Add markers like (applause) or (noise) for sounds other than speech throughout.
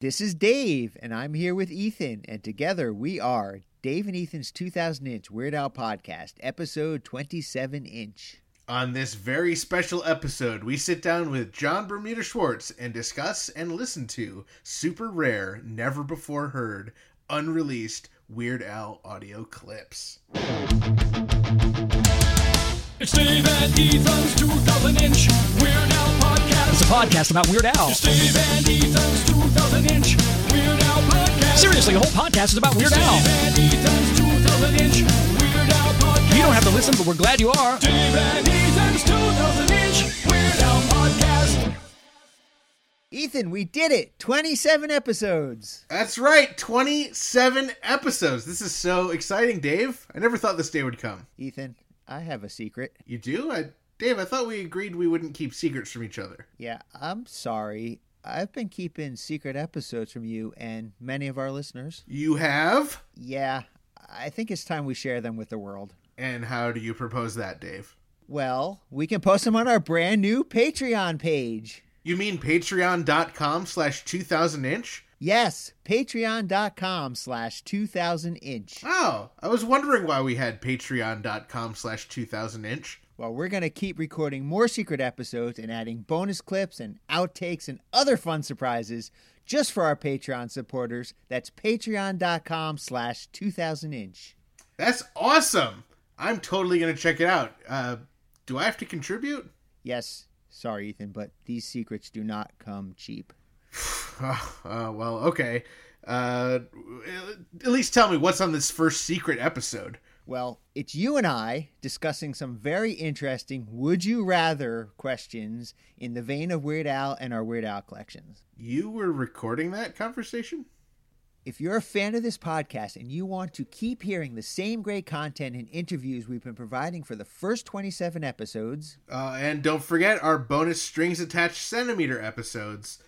This is Dave, and I'm here with Ethan, and together we are Dave and Ethan's 2000 Inch Weird Al Podcast, episode 27 inch. On this very special episode, we sit down with John Bermuda Schwartz and discuss and listen to super rare, never before heard, unreleased Weird Al audio clips. It's Dave and Ethan's 2000 inch Weird Al podcast. It's a podcast about Weird Al. It's and Ethan's 2000 inch Weird Al podcast. Seriously, the whole podcast is about Weird Al. Dave and Ethan's 2000 inch Weird Al podcast. You don't have to listen, but we're glad you are. Dave and Ethan's 2000 inch Weird Al podcast. Ethan, we did it! 27 episodes! That's right, 27 episodes. This is so exciting, Dave. I never thought this day would come. Ethan, I have a secret. You do? I, Dave, I thought we agreed we wouldn't keep secrets from each other. Yeah, I'm sorry. I've been keeping secret episodes from you and many of our listeners. You have? Yeah, I think it's time we share them with the world. And how do you propose that, Dave? Well, we can post them on our brand new Patreon page. You mean patreon.com slash 2000 inch? Yes, patreon.com slash 2000 inch. Oh, I was wondering why we had patreon.com slash 2000 inch. Well, we're going to keep recording more secret episodes and adding bonus clips and outtakes and other fun surprises just for our Patreon supporters. That's patreon.com slash 2000 inch. That's awesome. I'm totally going to check it out. Uh, do I have to contribute? Yes, sorry, Ethan, but these secrets do not come cheap. Oh, (sighs) uh, well, okay. Uh, at least tell me what's on this first secret episode. Well, it's you and I discussing some very interesting would you rather questions in the vein of Weird Al and our Weird Al collections. You were recording that conversation? If you're a fan of this podcast and you want to keep hearing the same great content and interviews we've been providing for the first 27 episodes, Uh, and don't forget our bonus strings attached centimeter episodes.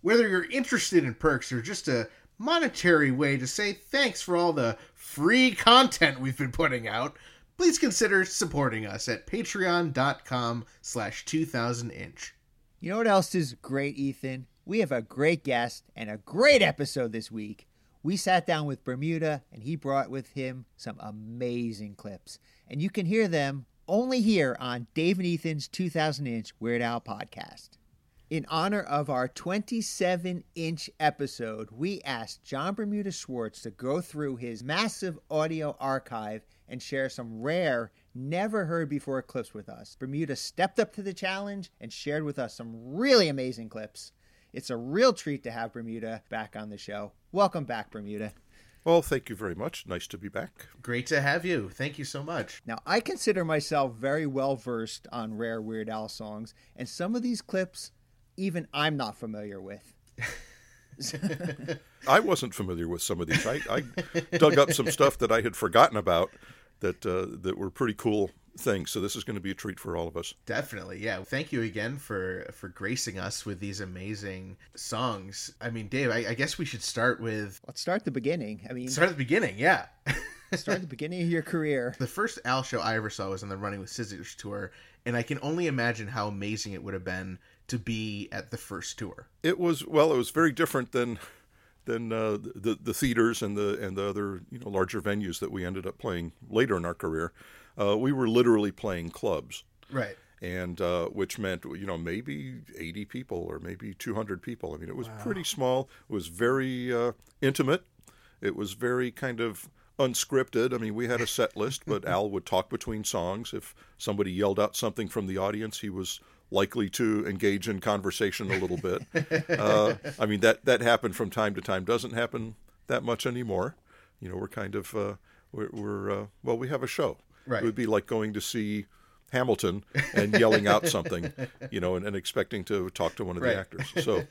Whether you're interested in perks or just a monetary way to say thanks for all the free content we've been putting out, please consider supporting us at patreon.com slash 2000 inch. you know what else is great, Ethan? We have a great guest and a great episode this week. We sat down with Bermuda and he brought with him some amazing clips. And you can hear them only here on Dave and Ethan's 2000 inch Weird Al podcast. In honor of our 27 inch episode, we asked John Bermuda Schwartz to go through his massive audio archive and share some rare, never heard before clips with us. Bermuda stepped up to the challenge and shared with us some really amazing clips. It's a real treat to have Bermuda back on the show. Welcome back, Bermuda. Well, thank you very much. Nice to be back. Great to have you. Thank you so much. Now, I consider myself very well versed on rare Weird Al songs, and some of these clips, even I'm not familiar with. (laughs) I wasn't familiar with some of these. I, I dug up some stuff that I had forgotten about that uh, that were pretty cool things. So this is going to be a treat for all of us. Definitely, yeah. Thank you again for for gracing us with these amazing songs. I mean, Dave, I, I guess we should start with Let's start the beginning. I mean, start at the beginning. Yeah, (laughs) start at the beginning of your career. the first Al show I ever saw was on the Running with Scissors tour, and I can only imagine how amazing it would have been to be at the first tour. It was well. It was very different than than uh, the the theaters and the and the other you know larger venues that we ended up playing later in our career. Uh, we were literally playing clubs. Right. and uh, which meant you know maybe 80 people or maybe 200 people. I mean, it was pretty small. It was very uh, intimate. It was very kind of unscripted. I mean, we had a set list, but (laughs) Al would talk between songs. If somebody yelled out something from the audience, he was likely to engage in conversation a little bit. Uh, I mean, that that happened from time to time. Doesn't happen that much anymore. You know, we're kind of uh, we're, we're uh, well, we have a show. Right. It would be like going to see Hamilton and yelling out something, you know, and, and expecting to talk to one of Right. the actors. So,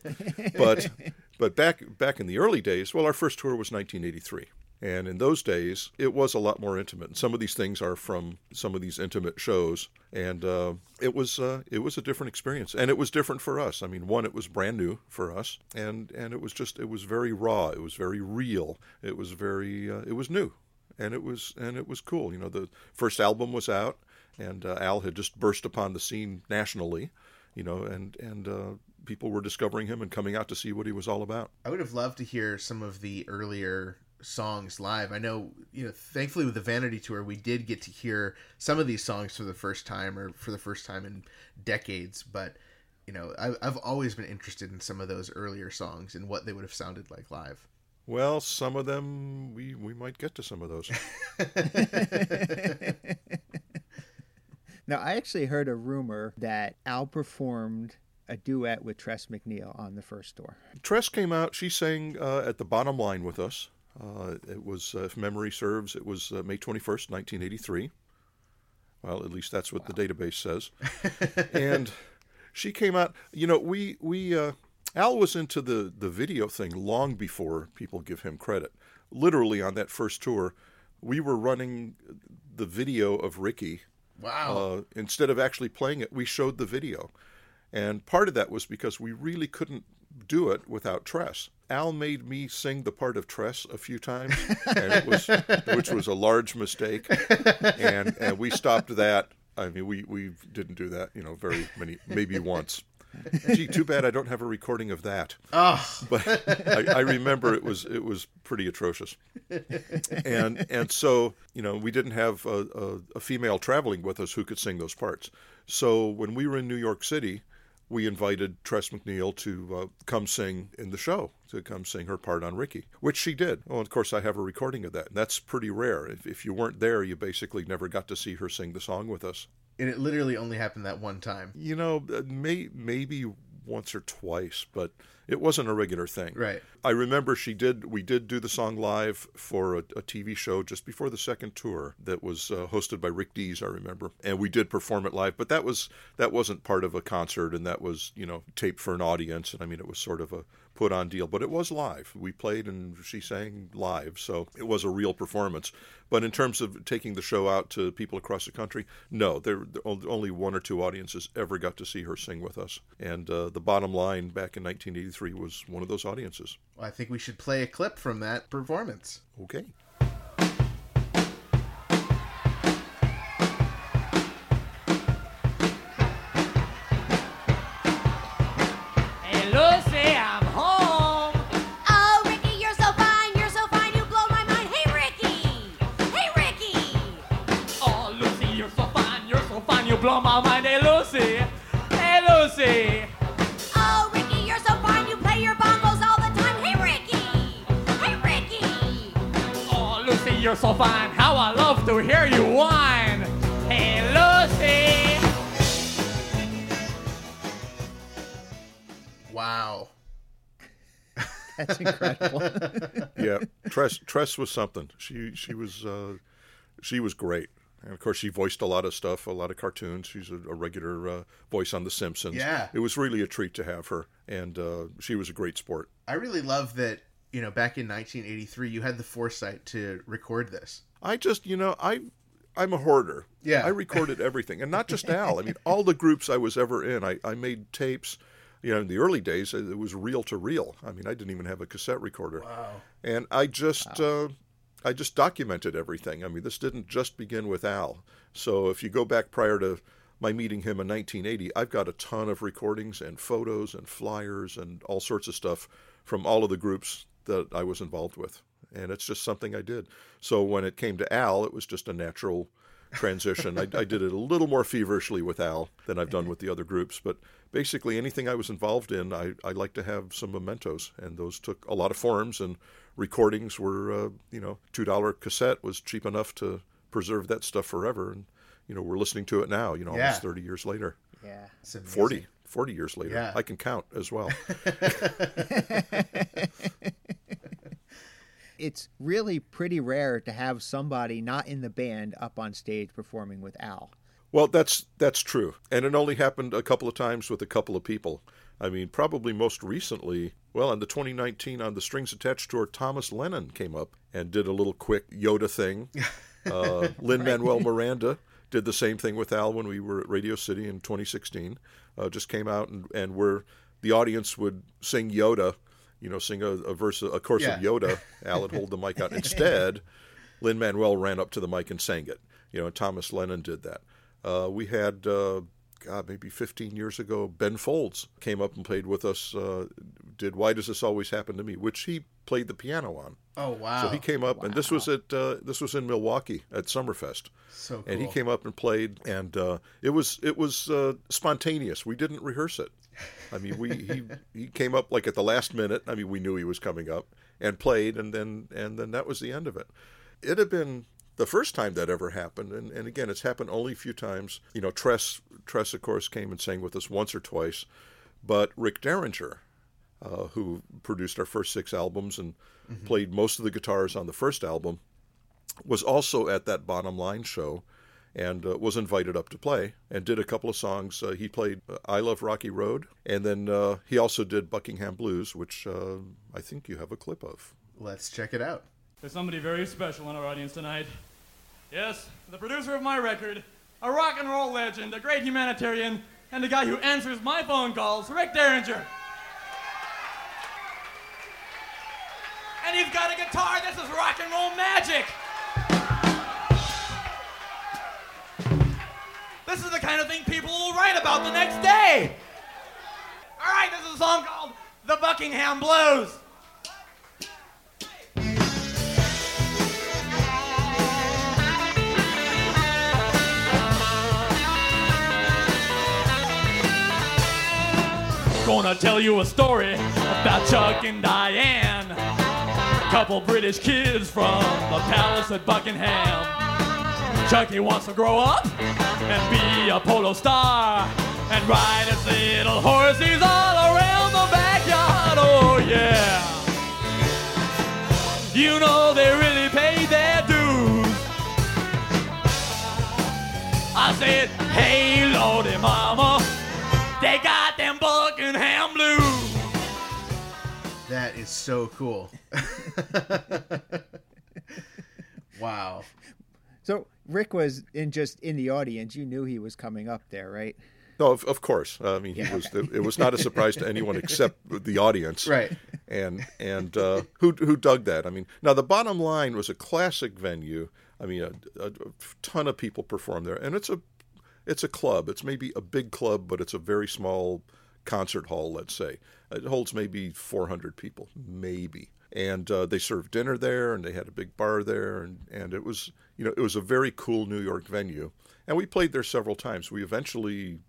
but but back back in the early days, well, our first tour was 1983. And in those days, it was a lot more intimate. And some of these things are from some of these intimate shows, and uh, it was uh, it was a different experience, and it was different for us. I mean, one, it was brand new for us, and and it was just it was very raw, it was very real, it was very uh, it was new, and it was and it was cool. You know, the first album was out, and uh, Al had just burst upon the scene nationally, you know, and and uh, people were discovering him and coming out to see what he was all about. I would have loved to hear some of the earlier songs live. I know, you know, thankfully with the Vanity Tour, we did get to hear some of these songs for the first time or for the first time in decades. But, you know, I've, I've always been interested in some of those earlier songs and what they would have sounded like live. Well, some of them we we might get to some of those. (laughs) (laughs) Now, I actually heard a rumor that Al performed a duet with Tress MacNeille on the first tour. Tress came out. She sang uh, at the bottom line with us. Uh, it was, uh, if memory serves, it was uh, May twenty first, nineteen eighty three. Well, at least that's what the database says. (laughs) and she came out. You know, we we uh, Al was into the the video thing long before people give him credit. Literally on that first tour, we were running the video of Ricky. Wow. Uh, instead of actually playing it, we showed the video. And part of that was because we really couldn't do it without Tress. Al made me sing the part of Tress a few times, and it was, which was a large mistake. And, and we stopped that. I mean, we, we didn't do that, you know, very many, maybe once. Gee, too bad I don't have a recording of that. oh, But I, I remember it was it was pretty atrocious, and and so you know we didn't have a, a, a female traveling with us who could sing those parts. So when we were in New York City, we invited Tress MacNeille to uh, come sing in the show, to come sing her part on Ricky, which she did. Well, of course, I have a recording of that, and that's pretty rare. If, if you weren't there, you basically never got to see her sing the song with us. and it literally only happened that one time. You know, uh, may, maybe once or twice, but it wasn't a regular thing. Right. I remember she did. We did do the song live for a, a TV show just before the second tour that was uh, hosted by Rick Dees. I remember, and we did perform it live. But that was that wasn't part of a concert, and that was you know taped for an audience. And I mean, it was sort of a put on deal, but it was live. We played and she sang live, so it was a real performance. But in terms of taking the show out to people across the country, no, there only one or two audiences ever got to see her sing with us. And uh, the bottom line back in 1983 was one of those audiences. Well, I think we should play a clip from that performance. Okay. Fine. How I love to hear you whine. Hey, Lucy. Wow. (laughs) That's incredible. (laughs) Yeah, Tress Tress was something. She she was uh, she was great. And of course, she voiced a lot of stuff, a lot of cartoons. She's a, a regular uh, voice on The Simpsons. Yeah. it was really a treat to have her, and uh, she was a great sport. I really love that, you know, back in 1983, you had the foresight to record this. I just, you know, I, I'm a hoarder. Yeah. I recorded everything, and not just Al. I mean, all the groups I was ever in, I, I made tapes. You know, in the early days, it was reel to reel. I mean, I didn't even have a cassette recorder. Wow. And I just, uh, I just documented everything. I mean, this didn't just begin with Al. So if you go back prior to my meeting him in 1980, I've got a ton of recordings and photos and flyers and all sorts of stuff from all of the groups that I was involved with. And it's just something I did. So when it came to Al, it was just a natural transition. I, I did it a little more feverishly with Al than I've done with the other groups. But basically, anything I was involved in, I, I like to have some mementos. And those took a lot of forms. And recordings were, uh, you know, $2 cassette was cheap enough to preserve that stuff forever. And, you know, we're listening to it now, you know, Yeah. almost 30 years later. yeah. Amazing. 40, 40 years later. Yeah. I can count as well. (laughs) It's really pretty rare to have somebody not in the band up on stage performing with Al. Well, that's that's true, and it only happened a couple of times with a couple of people. I mean, probably most recently, well, in the 2019 on the Strings Attached tour, Thomas Lennon came up and did a little quick Yoda thing. (laughs) Uh, Lin Manuel Miranda did the same thing with Al when we were at Radio City in 2016. Uh, just came out and and where the audience would sing Yoda, you know, sing a, a verse, a course of Yoda. (laughs) Al would hold the mic out. Instead, Lin Manuel ran up to the mic and sang it. You know, and Thomas Lennon did that. Uh, we had uh, God, maybe 15 years ago, Ben Folds came up and played with us. Uh, did "Why Does This Always Happen to Me," which he played the piano on. Oh wow! So he came up, and this was at uh, this was in Milwaukee at Summerfest. So cool. And he came up and played, and uh, it was it was uh, spontaneous. We didn't rehearse it. I mean, we he he came up like at the last minute. I mean, we knew he was coming up and played, and then and then that was the end of it. It had been the first time that ever happened, and, and again, it's happened only a few times. You know, Tress Tress of course came and sang with us once or twice, but Rick Derringer, uh, who produced our first six albums and played most of the guitars on the first album, was also at that bottom line show and uh, was invited up to play and did a couple of songs. Uh, he played uh, I Love Rocky Road, and then uh, he also did Buckingham Blues, which uh, I think you have a clip of. Let's check it out. There's somebody very special in our audience tonight. Yes, the producer of my record, a rock and roll legend, a great humanitarian, and the guy who answers my phone calls, Rick Derringer. And he's got a guitar. This is rock and roll magic. This is the kind of thing people will write about the next day. All right, this is a song called The Buckingham Blues. Gonna tell you a story about Chuck and Diane. A couple British kids from the palace at Buckingham. Chucky wants to grow up and be a polo star and ride his little horses all around the backyard. Oh, yeah. You know they really pay their dues. I said, hey, Lordy Mama, is so cool. (laughs) wow. So Rick was in just in the audience. You knew he was coming up there, right? No, of, of course. I mean, he was. It was not a surprise to anyone except the audience, Right. And and uh, who who dug that? I mean, now the bottom line was a classic venue. I mean, a, a, a ton of people perform there, and it's a it's a club. It's maybe a big club, but it's a very small concert hall. Let's say it holds maybe 400 people, maybe. And uh, they served dinner there, and they had a big bar there, and and it was you know it was a very cool New York venue, and we played there several times. We eventually.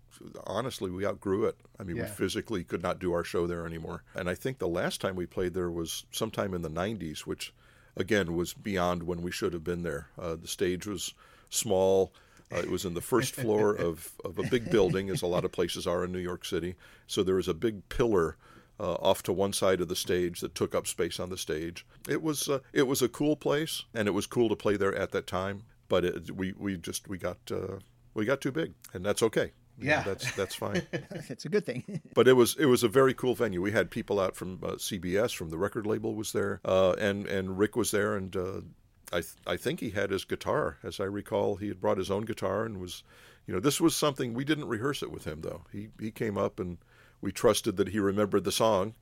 Honestly, we outgrew it. I mean, Yeah. we physically could not do our show there anymore. And I think the last time we played there was sometime in the 90s, which again was beyond when we should have been there. Uh, the stage was small. Uh, it was in the first floor of, of a big building, as a lot of places are in New York City. So there was a big pillar uh, off to one side of the stage that took up space on the stage. It was uh, it was a cool place, and it was cool to play there at that time. But it, we we just we got uh, we got too big, and that's okay. You know, Yeah. (laughs) that's that's fine. (laughs) it's a good thing. (laughs) but it was it was a very cool venue. We had people out from uh, CBS, from the record label, was there, uh, and and Rick was there, and uh, I th- I think he had his guitar, as I recall, he had brought his own guitar and was, you know, this was something we didn't rehearse it with him though. He he came up and we trusted that he remembered the song,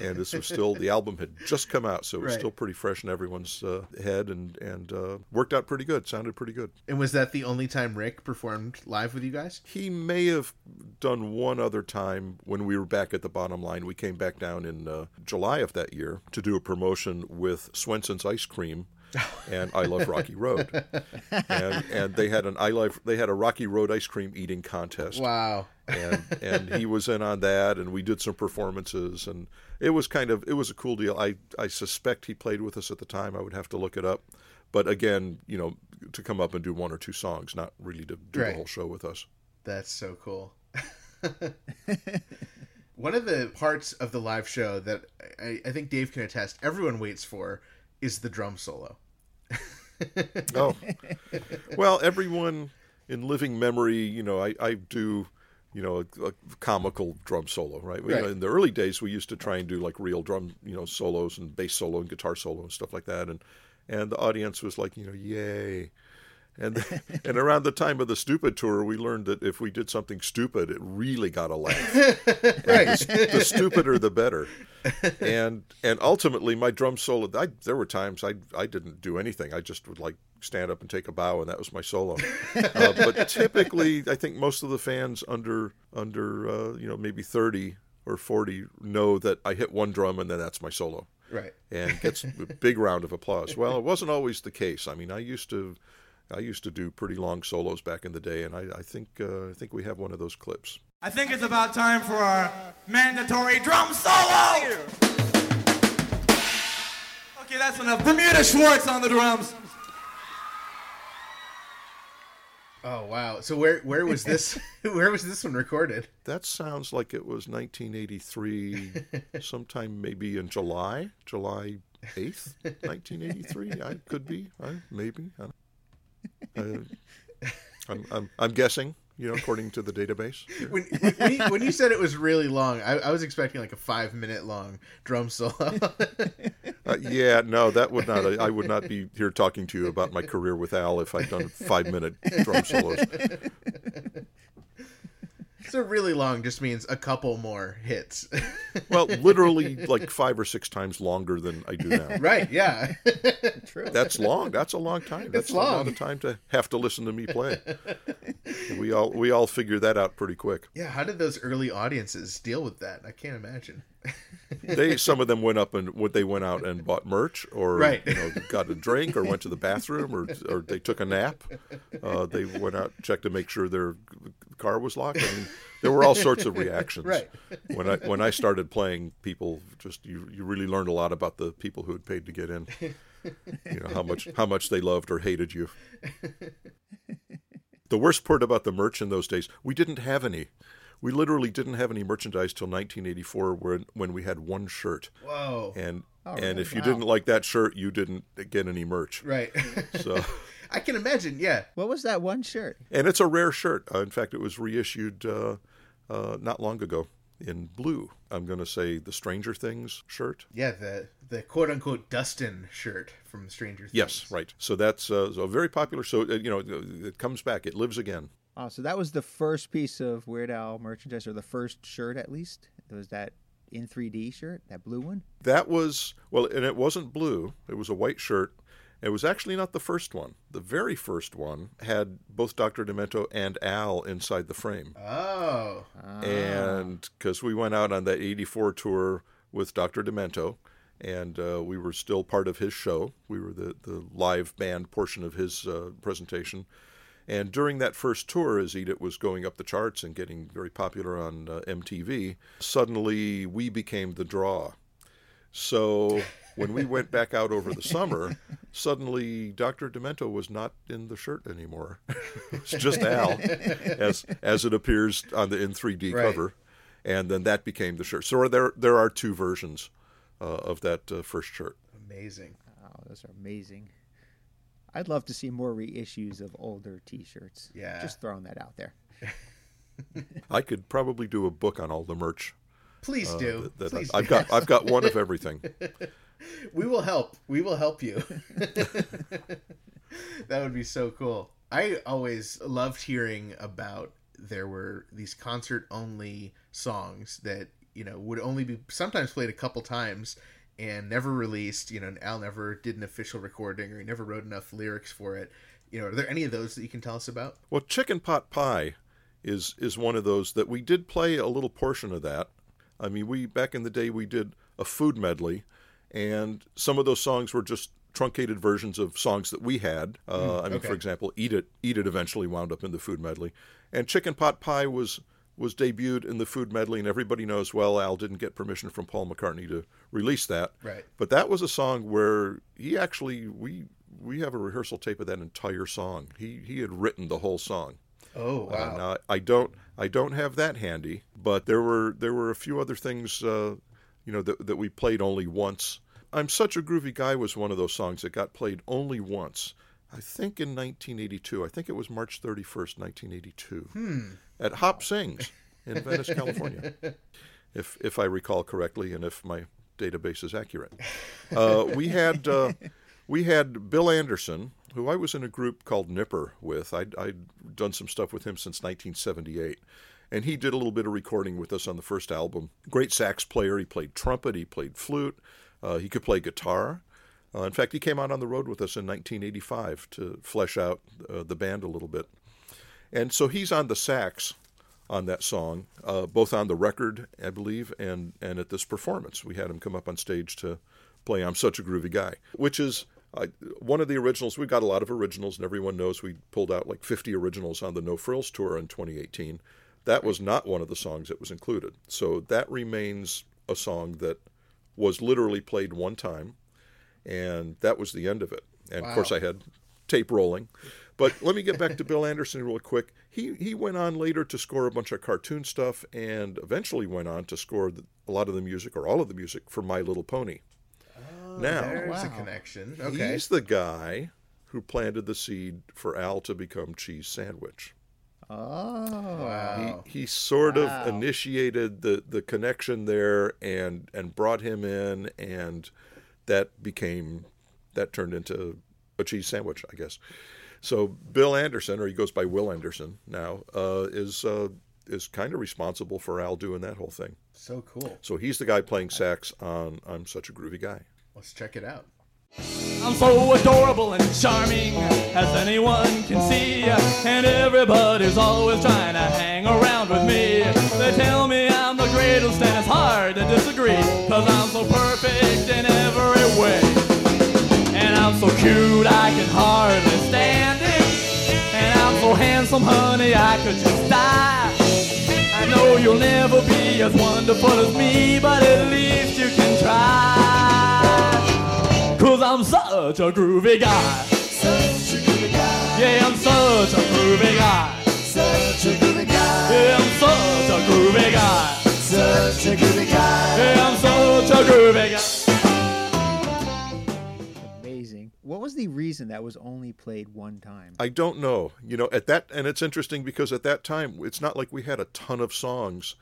and this was still the album had just come out, so it was Right. still pretty fresh in everyone's uh, head, and and uh, worked out pretty good. Sounded pretty good. And was that the only time Rick performed live with you guys? He may have done one other time when we were back at the bottom line. We came back down in uh, July of that year to do a promotion with Swensen's Ice Cream and I Love Rocky Road. And and they had an I Love they had a Rocky Road ice cream eating contest. Wow. And and he was in on that and we did some performances and it was kind of it was a cool deal. I I suspect he played with us at the time. I would have to look it up. But again, you know, to come up and do one or two songs, not really to do Right. the whole show with us. That's so cool. (laughs) One of the parts of the live show that I, I think Dave can attest everyone waits for is the drum solo. (laughs) Oh, well, everyone in living memory, you know, I, I do, you know, a, a comical drum solo, right? You know, Right. in the early days, we used to try and do like real drum, you know, solos and bass solo and guitar solo and stuff like that, and and the audience was like, you know, yay. And (laughs) and around the time of the stupid tour, we learned that if we did something stupid, it really got a laugh. (laughs) Right. the, the stupider the better. And and ultimately, my drum solo. I, there were times I I didn't do anything. I just would like stand up and take a bow, and that was my solo. uh, but typically, I think most of the fans under under uh, you know maybe thirty or forty know that I hit one drum and then that's my solo Right. and gets a big round of applause. Well, it wasn't always the case. I mean, I used to, I used to do pretty long solos back in the day, and I, I think uh, I think we have one of those clips. I think it's about time for our mandatory drum solo. Okay, that's enough. Bermuda Schwartz on the drums. Oh wow. So where where was this (laughs) where was this one recorded? That sounds like it was 1983, (laughs) sometime maybe in July, July 8th, 1983. (laughs) I could be, I, maybe. I, I, (laughs) I'm, I'm, I'm guessing, you know, according to the database. When when you, when you said it was really long, I, I was expecting like a five minute long drum solo. (laughs) Uh, yeah, no, that would not. I would not be here talking to you about my career with Al if I'd done five minute drum solos. So really long just means a couple more hits. (laughs) Well, literally like five or six times longer than I do now. (laughs) right, yeah. (laughs) True. That's long. That's a long time. That's a long. lot of time to have to listen to me play. We all we all figure that out pretty quick. yeah, how did those early audiences deal with that? I can't imagine. They some of them went up and what they went out and bought merch or Right. you know got a drink or went to the bathroom or or they took a nap. Uh, they went out checked to make sure their car was locked. I mean, there were all sorts of reactions. Right. When I when I started playing, people just you you really learned a lot about the people who had paid to get in. You know how much how much they loved or hated you. The worst part about the merch in those days, we didn't have any. We literally didn't have any merchandise till 1984, when when we had one shirt. Whoa. And Oh, and really? if you Wow. didn't like that shirt, you didn't get any merch. Right. So, (laughs) I can imagine, yeah. What was that one shirt? and it's a rare shirt. Uh, in fact, it was reissued uh, uh, not long ago in blue. I'm going to say the Stranger Things shirt. Yeah, the the quote unquote Dustin shirt from Stranger Things. Yes, right. So that's uh, so very popular. So uh, you know, it comes back. It lives again. Oh, so that was the first piece of Weird Al merchandise, or the first shirt at least. It Was that in 3D shirt, that blue one? That was well, and it wasn't blue. It was a white shirt. It was actually not the first one. The very first one had both Dr. Demento and Al inside the frame. Oh. And because we went out on that 84 tour with Dr. Demento, and uh, we were still part of his show. We were the, the live band portion of his uh, presentation. And during that first tour, as Eat It was going up the charts and getting very popular on uh, MTV, suddenly we became the draw. So (laughs) when we went back out over the summer, suddenly Dr. Demento was not in the shirt anymore. it's just Al, as as it appears on the in 3D Right. cover, and then that became the shirt. So there there are two versions uh, of that uh, first shirt. Amazing. Oh, those are amazing. I'd love to see more reissues of older T-shirts. Yeah. just throwing that out there. (laughs) I could probably do a book on all the merch Please uh, do. that, that Please I've do. got. I've got one of (laughs) everything. We will help. We will help you. (laughs) that would be so cool. I always loved hearing about there were these concert only songs that, you know, would only be sometimes played a couple times and never released, you know, Al never did an official recording or he never wrote enough lyrics for it. You know, are there any of those that you can tell us about? Well, chicken pot pie is is one of those that we did play a little portion of that. I mean, we back in the day we did a food medley, and some of those songs were just truncated versions of songs that we had. Uh, I mean, okay. for example, "Eat It," "Eat It" eventually wound up in the food medley, and "Chicken Pot Pie" was was debuted in the food medley, and everybody knows well Al didn't get permission from Paul McCartney to release that. Right. But that was a song where he actually we we have a rehearsal tape of that entire song. He he had written the whole song. Oh, Uh, wow. now I don't I don't have that handy, but there were there were a few other things uh, you know that that we played only once. I'm such a groovy guy was one of those songs that got played only once. I think in 1982. I think it was March 31st, 1982, at Hop Sings in Venice, California, if if I recall correctly, and if my database is accurate. Uh, we had uh, we had Bill Anderson, who I was in a group called Nipper with. I'd, I'd done some stuff with him since 1978. And he did a little bit of recording with us on the first album. Great sax player. He played trumpet. He played flute. Uh, he could play guitar. Uh, in fact, he came out on the road with us in 1985 to flesh out uh, the band a little bit. And so he's on the sax on that song, uh, both on the record, I believe, and, and at this performance. We had him come up on stage to play I'm Such a Groovy Guy, which is uh, one of the originals. We've got a lot of originals, and everyone knows we pulled out like 50 originals on the No Frills tour in 2018. That was not one of the songs that was included. So that remains a song that was literally played one time, and that was the end of it. And of course, I had tape rolling. But let me get back to Bill Anderson real quick. He he went on later to score a bunch of cartoon stuff, and eventually went on to score the, a lot of the music or all of the music for My Little Pony. Oh, now There's a connection. Okay. he's the guy who planted the seed for Al to become Cheese Sandwich. Oh. wow. He, he sort of initiated the, the connection there and and brought him in, and that became that turned into a cheese sandwich, I guess. So Bill Anderson, or he goes by Will Anderson now, uh, is uh, is kind of responsible for Al doing that whole thing. So cool. So he's the guy playing sax on "I'm Such a Groovy Guy." Let's check it out. I'm so adorable and charming, as anyone can see. And everybody's always trying to hang around with me. They tell me I'm the greatest, and it's hard to disagree. Cause I'm so perfect in every way. And I'm so cute, I can hardly so handsome, honey, I could just die. I know you'll never be as wonderful as me, but at least you can try. Cause I'm such a groovy guy. Such a groovy guy. Yeah, I'm such a groovy guy. Such a groovy guy. Yeah, I'm such a groovy guy. Such a groovy guy. Yeah, I'm such a groovy guy. What was the reason that was only played one time? I don't know. You know, at that, and it's interesting because at that time, it's not like we had a ton of songs.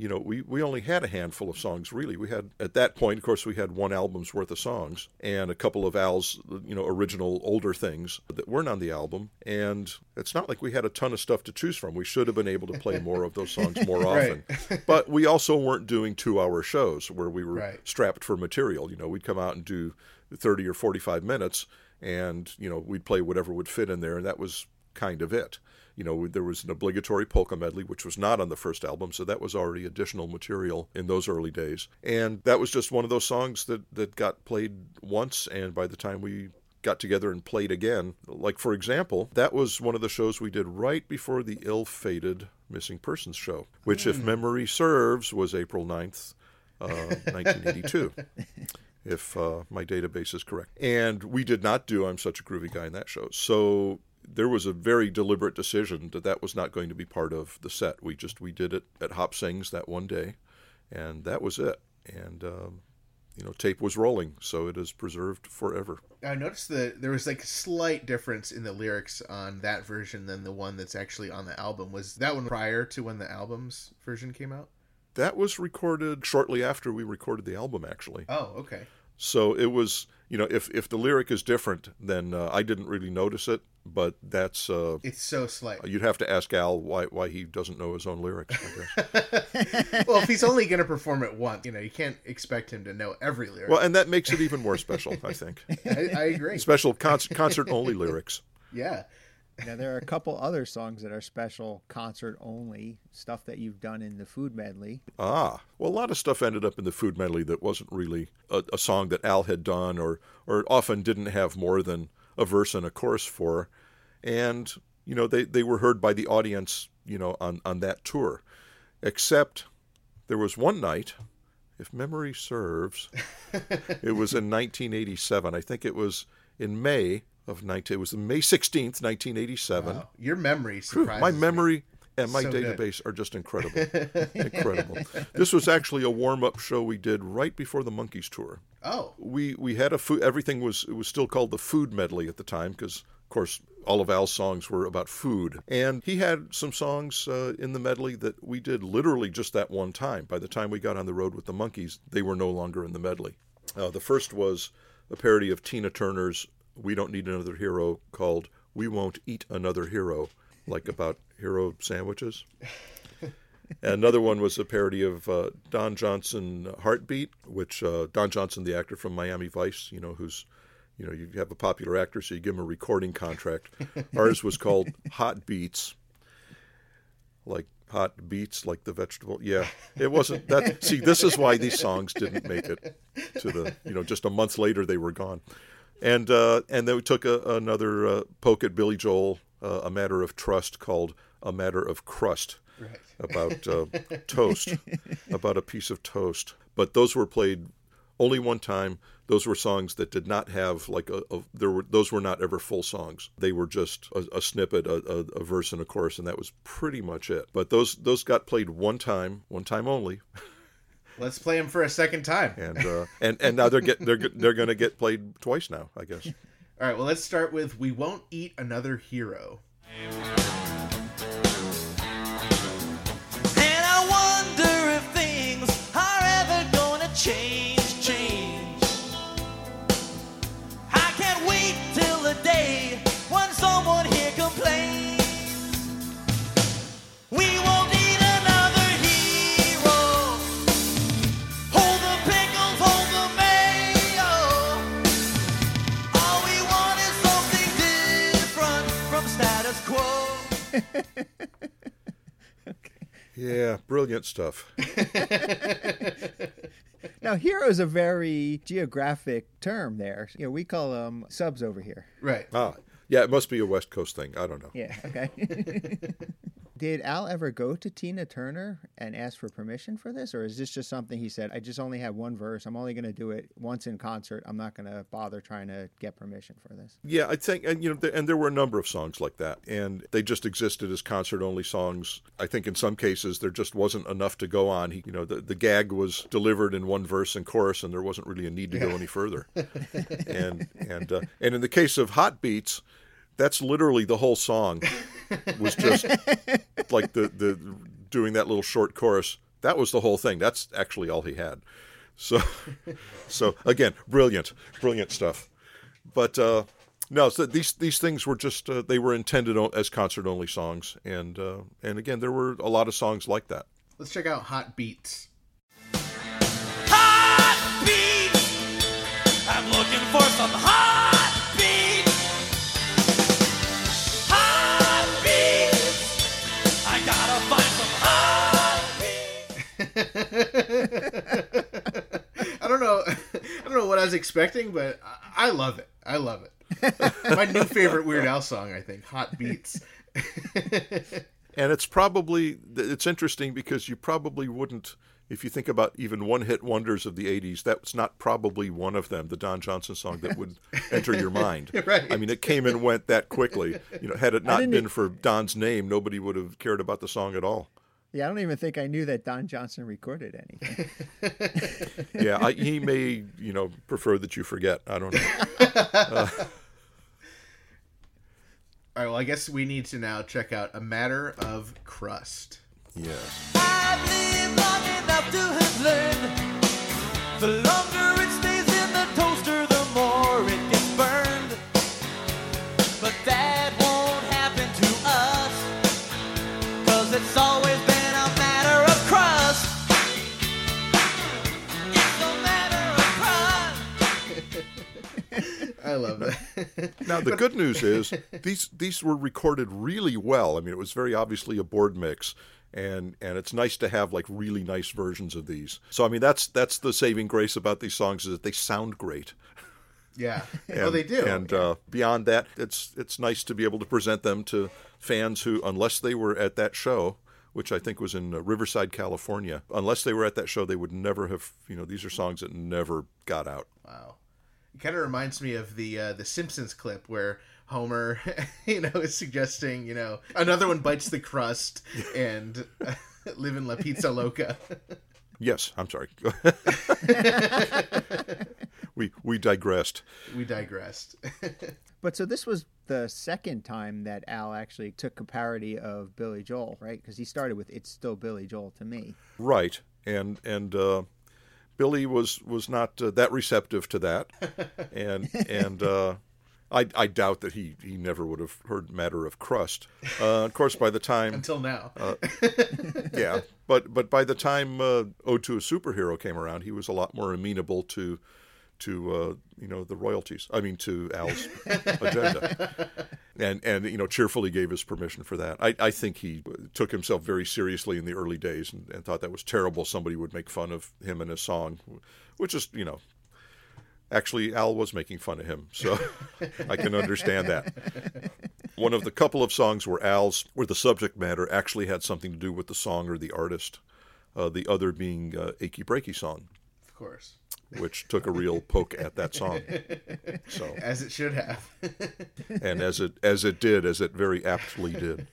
You know, we, we only had a handful of songs, really. We had, at that point, of course, we had one album's worth of songs and a couple of Al's, you know, original older things that weren't on the album. And it's not like we had a ton of stuff to choose from. We should have been able to play more of those songs more (laughs) often. but we also weren't doing two hour shows where we were Right. strapped for material. You know, we'd come out and do 30 or 45 minutes and, you know, we'd play whatever would fit in there. And that was kind of it. You know, there was an obligatory polka medley, which was not on the first album, so that was already additional material in those early days. And that was just one of those songs that, that got played once, and by the time we got together and played again, like for example, that was one of the shows we did right before the ill fated Missing Persons show, which, if memory serves, was April 9th, uh, 1982 (laughs) if uh, my database is correct. And we did not do I'm Such a Groovy Guy in that show. So there was a very deliberate decision that that was not going to be part of the set. We just we did it at Hop Sings that one day, and that was it. And um, you know, tape was rolling, so it is preserved forever. I noticed that there was like a slight difference in the lyrics on that version than the one that's actually on the album. Was that one prior to when the album's version came out? That was recorded shortly after we recorded the album, actually. Oh, okay. So it was, you know, if if the lyric is different, then uh, I didn't really notice it. But that's uh, It's so slight. you'd have to ask Al why why he doesn't know his own lyrics. I guess. (laughs) well, if he's only going to perform it once, you know, you can't expect him to know every lyric. well, and that makes it even more special, I think. (laughs) I, I agree. Special con- concert only lyrics. Yeah. Now there are a couple other songs that are special concert only stuff that you've done in the food medley. Ah, well, a lot of stuff ended up in the food medley that wasn't really a, a song that Al had done, or or often didn't have more than a verse and a chorus for, and you know they they were heard by the audience, you know, on on that tour, except there was one night, if memory serves, (laughs) it was in 1987. I think it was in May of 19. It was May 16th, 1987. Wow. Your memory surprises my me. memory and my So good. database are just incredible. (laughs) incredible. This was actually a warm-up show we did right before the Monkees tour. Oh, We we had a food. Everything was it was still called the food medley at the time because, of course, all of Al's songs were about food, and he had some songs uh, in the medley that we did literally just that one time. By the time we got on the road with the Monkees, they were no longer in the medley. Uh, the first was a parody of Tina Turner's "We Don't Need Another Hero" called "We Won't Eat Another Hero," like about hero sandwiches. (laughs) Another one was a parody of uh, Don Johnson Heartbeat, which uh, Don Johnson, the actor from Miami Vice, you know, who's, you know, you have a popular actor, so you give him a recording contract. (laughs) Ours was called Hot Beats, like hot beets, like the vegetable. Yeah, it wasn't that. See, this is why these songs didn't make it to the, you know, just a month later they were gone. And uh, and then we took a, another uh, poke at Billy Joel, uh, a matter of trust called a matter of crust about uh, (laughs) toast, about a piece of toast. But those were played only one time. Those were songs that did not have like a, a there were those were not ever full songs. They were just a, a snippet, a, a, a verse and a chorus, and that was pretty much it. But those those got played one time, one time only, (laughs) Let's play them for a second time. and uh, and and now they're get they're they're going to get played twice now, I guess. All right, well, let's start with We Won't Eat Another Hero. And I wonder if things are ever gonna change, change. Yeah, brilliant stuff. (laughs) Now, hero is a very geographic term there. You know, we call them subs over here. Right. Ah, yeah, it must be a West Coast thing. I don't know. Yeah, okay. (laughs) Did Al ever go to Tina Turner and ask for permission for this? Or is this just something he said, I just only have one verse. I'm only going to do it once in concert. I'm not going to bother trying to get permission for this. Yeah, I think, and you know, th- and there were a number of songs like that, and they just existed as concert-only songs. I think in some cases there just wasn't enough to go on. He, you know, the, the gag was delivered in one verse and chorus, and there wasn't really a need to go any further. (laughs) and and uh, and in the case of Hot Beats, that's literally the whole song was just (laughs) like the the doing that little short chorus. That was the whole thing. That's actually all he had. So, (laughs) so again, brilliant, brilliant stuff. But uh, no, so these these things were just uh, they were intended as concert only songs, and uh, and again, there were a lot of songs like that. Let's check out Hot Beats. Hot beats. I'm looking for some (laughs) I don't know. (laughs) I don't know what I was expecting, but I love it. I love it. (laughs) My new favorite Weird Al song, I think, "Hot Beats." And it's probably it's interesting because you probably wouldn't, if you think about even one hit wonders of the '80s, that's not probably one of them. The Don Johnson song that would enter your mind. Right. I mean, it came and went that quickly. You know, had it not been for Don's name, nobody would have cared about the song at all. Yeah, I don't even think I knew that Don Johnson recorded anything. (laughs) Yeah, I, he may, you know, prefer that you forget. I don't know. (laughs) All right. Well, I guess we need to now check out "A Matter of Crust." Yes. I love that. (laughs) Now the good news is these these were recorded really well. I mean, it was very obviously a board mix, and and it's nice to have like really nice versions of these. So I mean, that's that's the saving grace about these songs is that they sound great. yeah. (laughs) And, oh, they do. And uh, beyond that, it's it's nice to be able to present them to fans who, unless they were at that show, which I think was in uh, Riverside, California, unless they were at that show, they would never have. You know, these are songs that never got out. Wow. It kind of reminds me of the uh, the Simpsons clip where Homer, (laughs) you know, is suggesting, you know, another one bites the crust (laughs) and uh, (laughs) live in La Pizza Loca. Yes, I'm sorry. we we digressed. we digressed. But so this was the second time that Al actually took a parody of Billy Joel, right? Because he started with "It's Still Billy Joel" to me. Right, and and uh, Billy was was not uh, that receptive to that, (laughs) and and uh, I I doubt that he he never would have heard matter of crust. Uh, of course, by the time Until now. yeah, But but by the time uh, Ode to a Superhero came around, he was a lot more amenable to to uh, you know the royalties. I mean to Al's (laughs) agenda, and and you know cheerfully gave his permission for that. I, I think he took himself very seriously in the early days and, and thought that was terrible. Somebody would make fun of him and his song, which is you know actually Al was making fun of him, so (laughs) I can understand that. One of the couple of songs where Al's where the subject matter actually had something to do with the song or the artist. Uh, the other being uh, "Achy Breaky Song," Of course. Which took a real poke at that song. (laughs) So, As it should have. (laughs) and as it as it did, as it very aptly did.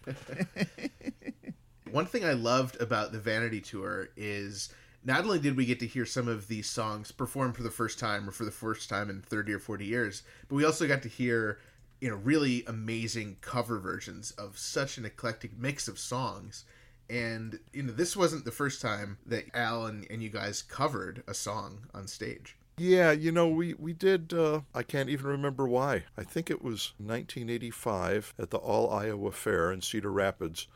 One thing I loved about the Vanity Tour is not only did we get to hear some of these songs performed for the first time or for the first time in 30 or 40 years, but we also got to hear you know really amazing cover versions of such an eclectic mix of songs. And you know this wasn't the first time that Al and, and you guys covered a song on stage. Yeah, you know, we we did. Uh, I can't even remember why. I think it was 1985 at the All Iowa Fair in Cedar Rapids.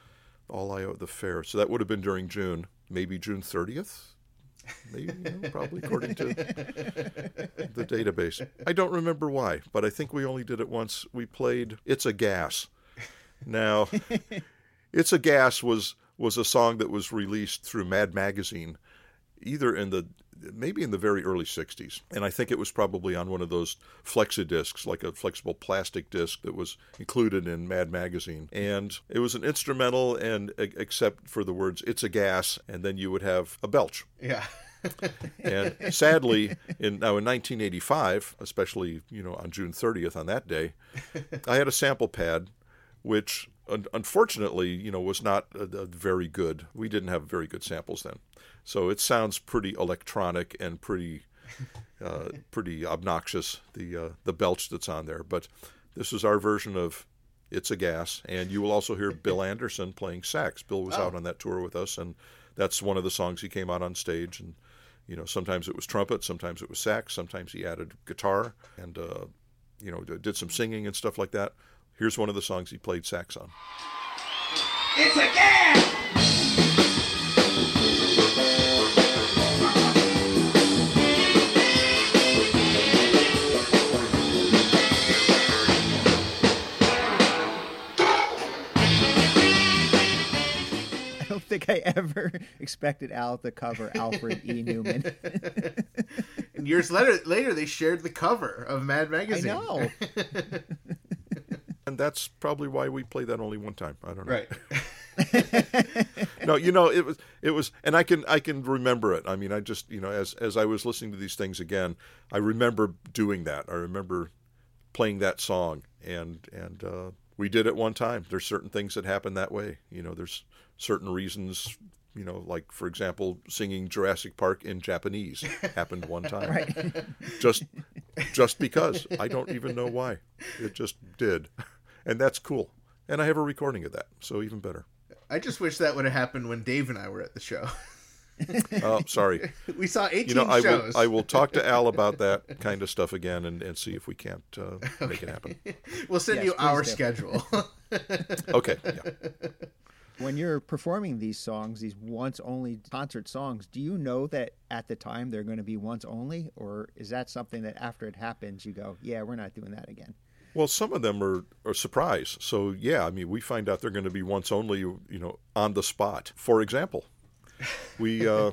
All Iowa the fair. So that would have been during June, maybe June 30th. Maybe, you know, probably according to (laughs) the database. I don't remember why, but I think we only did it once. We played "It's a Gas." Now, (laughs) "It's a Gas" was was a song that was released through Mad Magazine, either in the maybe in the very early 60s and i think it was probably on one of those flexi discs like a flexible plastic disc that was included in mad magazine. And it was an instrumental and except for the words it's a gas and then you would have a belch. Yeah. (laughs) and sadly in now in 1985 especially you know on june 30th on that day i had a sample pad which un- unfortunately you know was not very good we didn't have very good samples then. So it sounds pretty electronic and pretty (laughs) uh, pretty obnoxious the uh, the belch that's on there. But this is our version of it's a gas and you will also hear bill (laughs) anderson playing sax. Bill was out on that tour with us and that's one of the songs he came out on stage. And you know sometimes it was trumpet sometimes it was sax sometimes he added guitar and uh, you know did some singing and stuff like that here's one of the songs he played sax on It's a gas! I don't think I ever (laughs) expected Al to cover Alfred E. (laughs) Neuman. And years later, later they shared the cover of Mad Magazine. I Magazine. know. (laughs) and that's probably why we play that only one time i don't know Right. (laughs) no, you know, it was it was, and I can I can remember it. I mean, I just you know, as as I was listening to these things again, I remember doing that. I remember playing that song, and and uh, we did it one time. There's certain things that happen that way. You know, there's certain reasons. You know, like for example, singing Jurassic Park in Japanese happened one (laughs) time. Right. Just just because I don't even know why. It just did, and that's cool. And I have a recording of that, so even better. I just wish that would have happened when Dave and I were at the show. (laughs) Oh, sorry. we saw 18 you know, I shows. will I will talk to Al about that kind of stuff again and, and see if we can't uh, (laughs) make it happen. (laughs) We'll send Yes, you our do. schedule. Okay. Yeah. when you're performing these songs, these once only concert songs, do you know that at the time they're going to be once only? Or is that something that after it happens, you go, yeah, we're not doing that again? Well, some of them are a surprise. So yeah, I mean, we find out they're going to be once only, you know, on the spot. For example, we uh,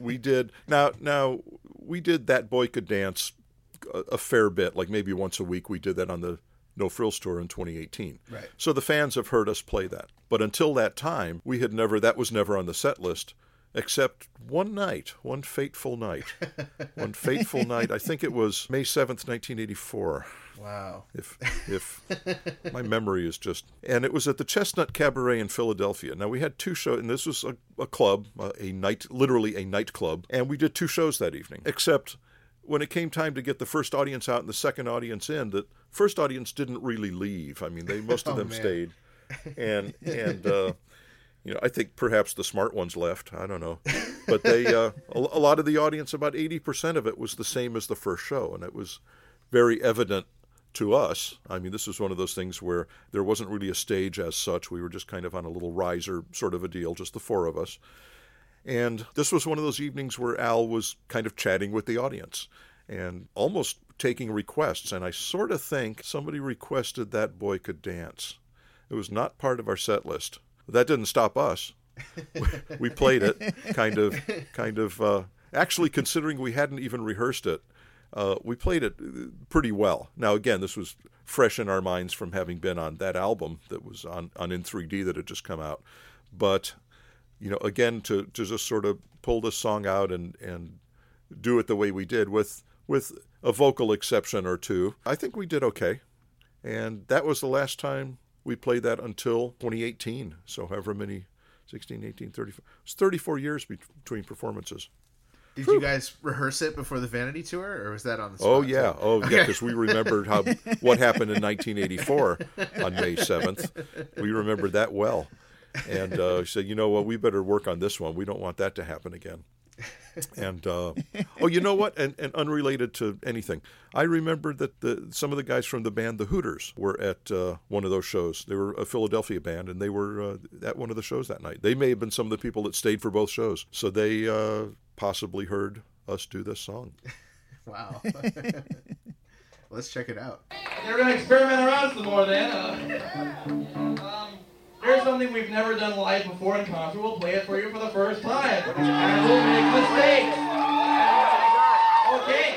we did now now we did that boy could dance a, a fair bit, like maybe once a week. We did that on the No Frills tour in 2018. Right. So the fans have heard us play that, but until that time, we had never that was never on the set list. Except one night, one fateful night, (laughs) one fateful night. I think it was May seventh, nineteen eighty-four wow. if if my memory is just and it was at the chestnut cabaret in philadelphia now we had two shows and this was a, a club uh, a night literally a nightclub and we did two shows that evening except when it came time to get the first audience out and the second audience in the first audience didn't really leave i mean they most of (laughs) Oh, them man. stayed and and uh you know, I think perhaps the smart ones left. I don't know, but they uh, a, a lot of the audience, about eighty percent of it, was the same as the first show, and it was very evident to us. I mean, this was one of those things where there wasn't really a stage as such. We were just kind of on a little riser sort of a deal, just the four of us. And this was one of those evenings where Al was kind of chatting with the audience and almost taking requests. And I sort of think somebody requested that boy could dance. It was not part of our set list. That didn't stop us. (laughs) we played it, kind of, kind of. Uh, actually, considering we hadn't even rehearsed it, uh, we played it uh, pretty well. Now, again, this was fresh in our minds from having been on that album that was on, on in 3D that had just come out. But, you know, again, to, to just sort of pull this song out and, and do it the way we did with with a vocal exception or two, I think we did okay. And that was the last time we played that until 2018. So, however many 16, 18, 34. It's 34 years between performances. Did you guys rehearse it before the Vanity tour, or was that on the? Spot Oh yeah, too? oh yeah, because we remembered how (laughs) what happened in 1984 on May 7th. We remembered that well, and uh, said, you know what, we better work on this one. We don't want that to happen again. And uh, oh, you know what? And, and unrelated to anything, I remember that the some of the guys from the band The Hooters were at uh, one of those shows. They were a Philadelphia band, and they were uh, at one of the shows that night. They may have been some of the people that stayed for both shows, so they uh, possibly heard us do this song. (laughs) Wow. (laughs) Let's check it out. We're gonna experiment around some more then. (laughs) Here's something we've never done live before in concert. We'll play it for you for the first time. And we'll make mistakes. Oh okay.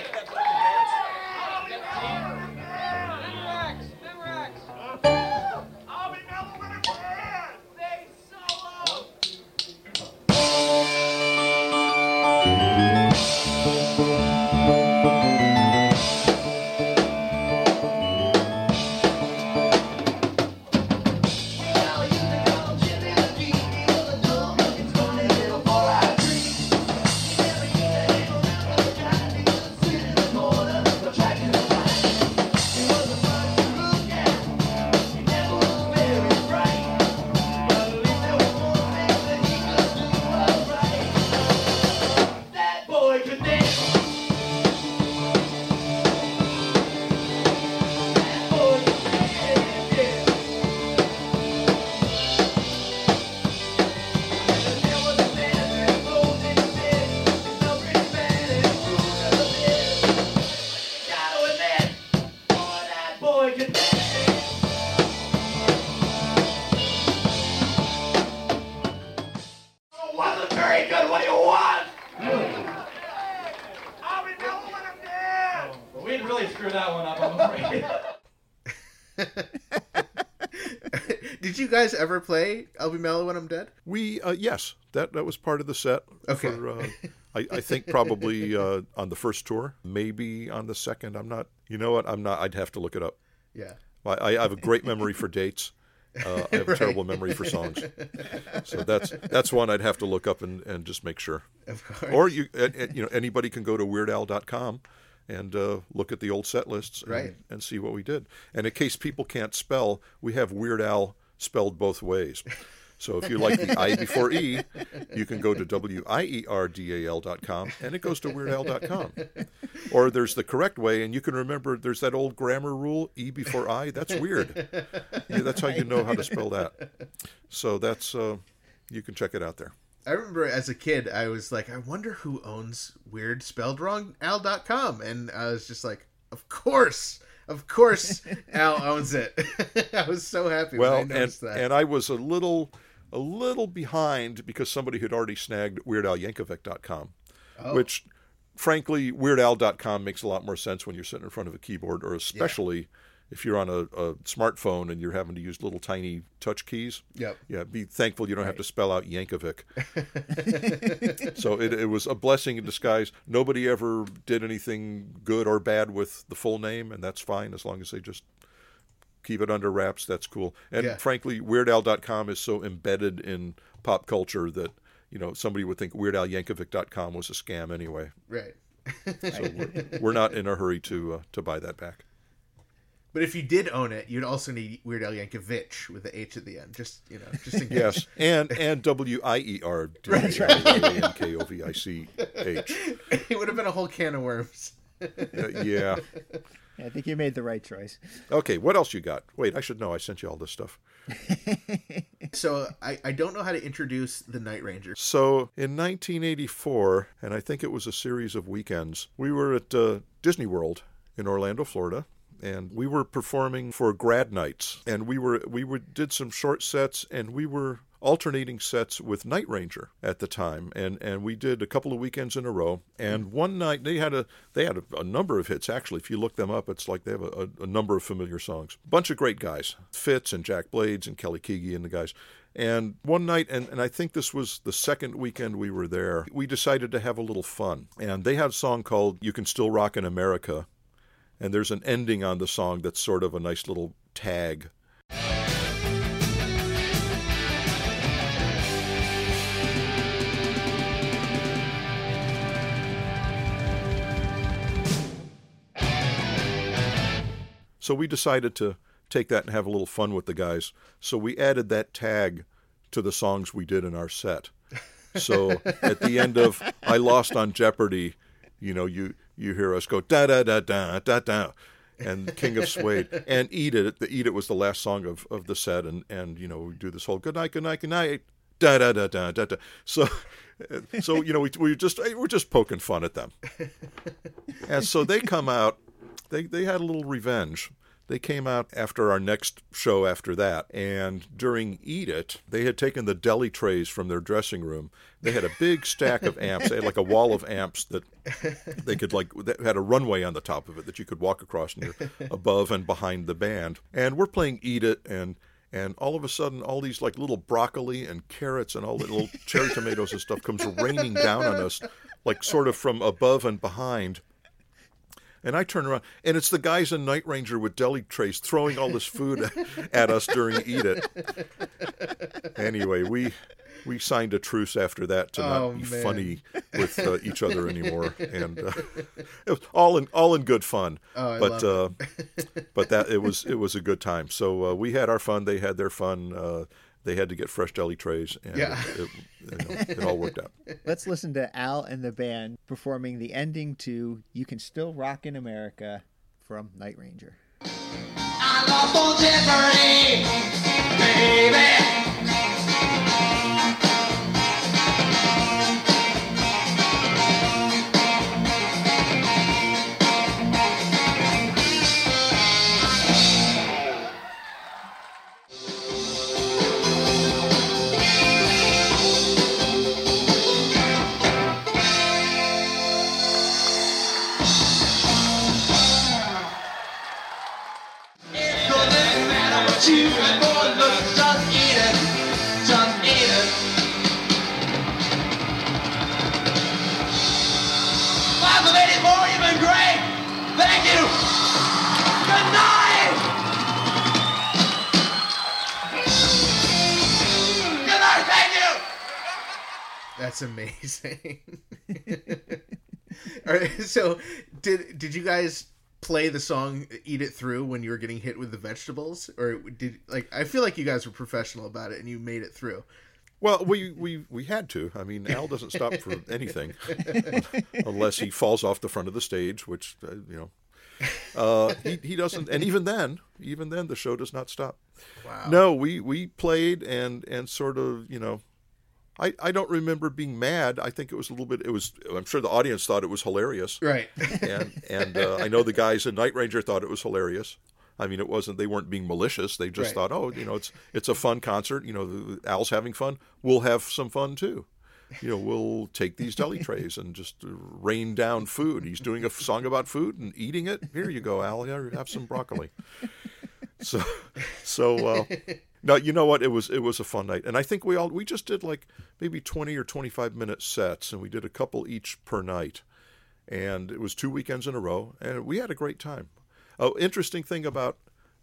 Did you guys ever play "I'll Be Mellow When I'm Dead"? We uh, yes, that that was part of the set. Okay. For, uh, I, I think probably uh, on the first tour, maybe on the second. I'm not. You know what? I'm not. I'd have to look it up. Yeah. I, I have a great memory for dates. Uh, I have a (laughs) terrible memory for songs. So that's that's one I'd have to look up and, and just make sure. Of course. Or you uh, uh, you know anybody can go to weirdal.com and uh, look at the old set lists and, Right. and see what we did. And in case people can't spell, we have Weird Al spelled both ways. So if you like the I before E, you can go to W-I-E-R-D-A-L.com and it goes to weirdal.com. Or there's the correct way, and you can remember there's that old grammar rule, E before I. That's weird. Yeah, that's how you know how to spell that. So that's, uh, you can check it out there. I remember as a kid, I was like, I wonder who owns weird spelled wrong al.com. And I was just like, of course, of course, Al owns it. (laughs) I was so happy well, when I and that. and I was a little a little behind because somebody had already snagged WeirdAlYankovic.com, Oh. which frankly WeirdAl.com makes a lot more sense when you're sitting in front of a keyboard, or especially if you're on a, a smartphone and you're having to use little tiny touch keys. Yep. Yeah, be thankful you don't have to spell out Yankovic. (laughs) (laughs) so it, it was a blessing in disguise. Nobody ever did anything good or bad with the full name, and that's fine as long as they just keep it under wraps. That's cool. And Yeah. frankly, WeirdAl.com is so embedded in pop culture that you know somebody would think WeirdAlYankovic.com was a scam anyway. right. So (laughs) we're, we're not in a hurry to uh, to buy that back. But if you did own it, you'd also need Weird Al Yankovic with the H at the end. Just, you know, just in (laughs) case. Yes, and and W I E R D A L Y A N K O V I C H. (laughs) it would have been a whole can of worms. Uh, yeah. I think you made the right choice. Okay, what else you got? Wait, I should know. I sent you all this stuff. (laughs) So I, I don't know how to introduce the Night Ranger. So in 1984, and I think it was a series of weekends, we were at uh, Disney World in Orlando, Florida. And we were performing for grad nights, and we were we were did some short sets, and we were alternating sets with Night Ranger at the time, and and we did a couple of weekends in a row. And one night they had a they had a, a number of hits actually. If you look them up, it's like they have a, a, number of familiar songs. Bunch of great guys, Fitz and Jack Blades and Kelly Keagy and the guys. And one night, and, and I think this was the second weekend we were there, we decided to have a little fun. And they had a song called You Can Still Rock in America. And there's an ending on the song that's sort of a nice little tag So we decided to take that and have a little fun with the guys. So we added that tag to the songs we did in our set. So at the end of I Lost on Jeopardy, you know, you you hear us go da da da da da da and King of Suede (laughs) and Eat It. The Eat It was the last song of, of the set and and you know, we do this whole good night, good night, good night da da da da da da. So (laughs) so you know, we we just we're just poking fun at them. (laughs) And so they come out they they had a little revenge. They came out after our next show after that, and during Eat It, they had taken the deli trays from their dressing room. They had a big stack of (laughs) amps. They had like a wall of amps that they could like that had a runway on the top of it that you could walk across near above and behind the band. And we're playing Eat It and and all of a sudden all these like little broccoli and carrots and all the little cherry tomatoes and stuff comes raining down on us like sort of from above and behind and I turn around, and it's the guys in Night Ranger with deli trays throwing all this food (laughs) at us during Eat It. Anyway, we we signed a truce after that to not Oh, be man. funny with uh, each other anymore, and uh, it was all in all in good fun. Oh, but uh, but that it was it was a good time. So uh, we had our fun; they had their fun. They had to get fresh deli trays, and Yeah. it, it, you know, it all worked out. (laughs) Let's listen to Al and the band performing the ending to You Can Still Rock in America from Night Ranger. I lost on baby. That's amazing. (laughs) All right, so did did you guys play the song "Eat It Through" when you were getting hit with the vegetables, or did like I feel like you guys were professional about it and you made it through? Well, we, we, we had to. I mean, Al doesn't stop for (laughs) anything unless he falls off the front of the stage, which uh, you know. Uh, he he doesn't, and even then, even then, the show does not stop. Wow. No, we we played and and sort of you know, I I don't remember being mad. I think it was a little bit. It was. I'm sure the audience thought it was hilarious, Right. and (laughs) and uh, I know the guys in Night Ranger thought it was hilarious. I mean, it wasn't. They weren't being malicious. They just Right. thought, oh, you know, it's it's a fun concert. You know, the, Al's having fun. We'll have some fun too. You know, we'll take these deli trays and just rain down food. He's doing a song about food and eating it. Here you go, Al. Yeah, have some broccoli. So, so uh, no, you know what? It was it was a fun night, and I think we all we just did like maybe twenty or twenty five minute sets, and we did a couple each per night, and it was two weekends in a row, and we had a great time. Oh, interesting thing about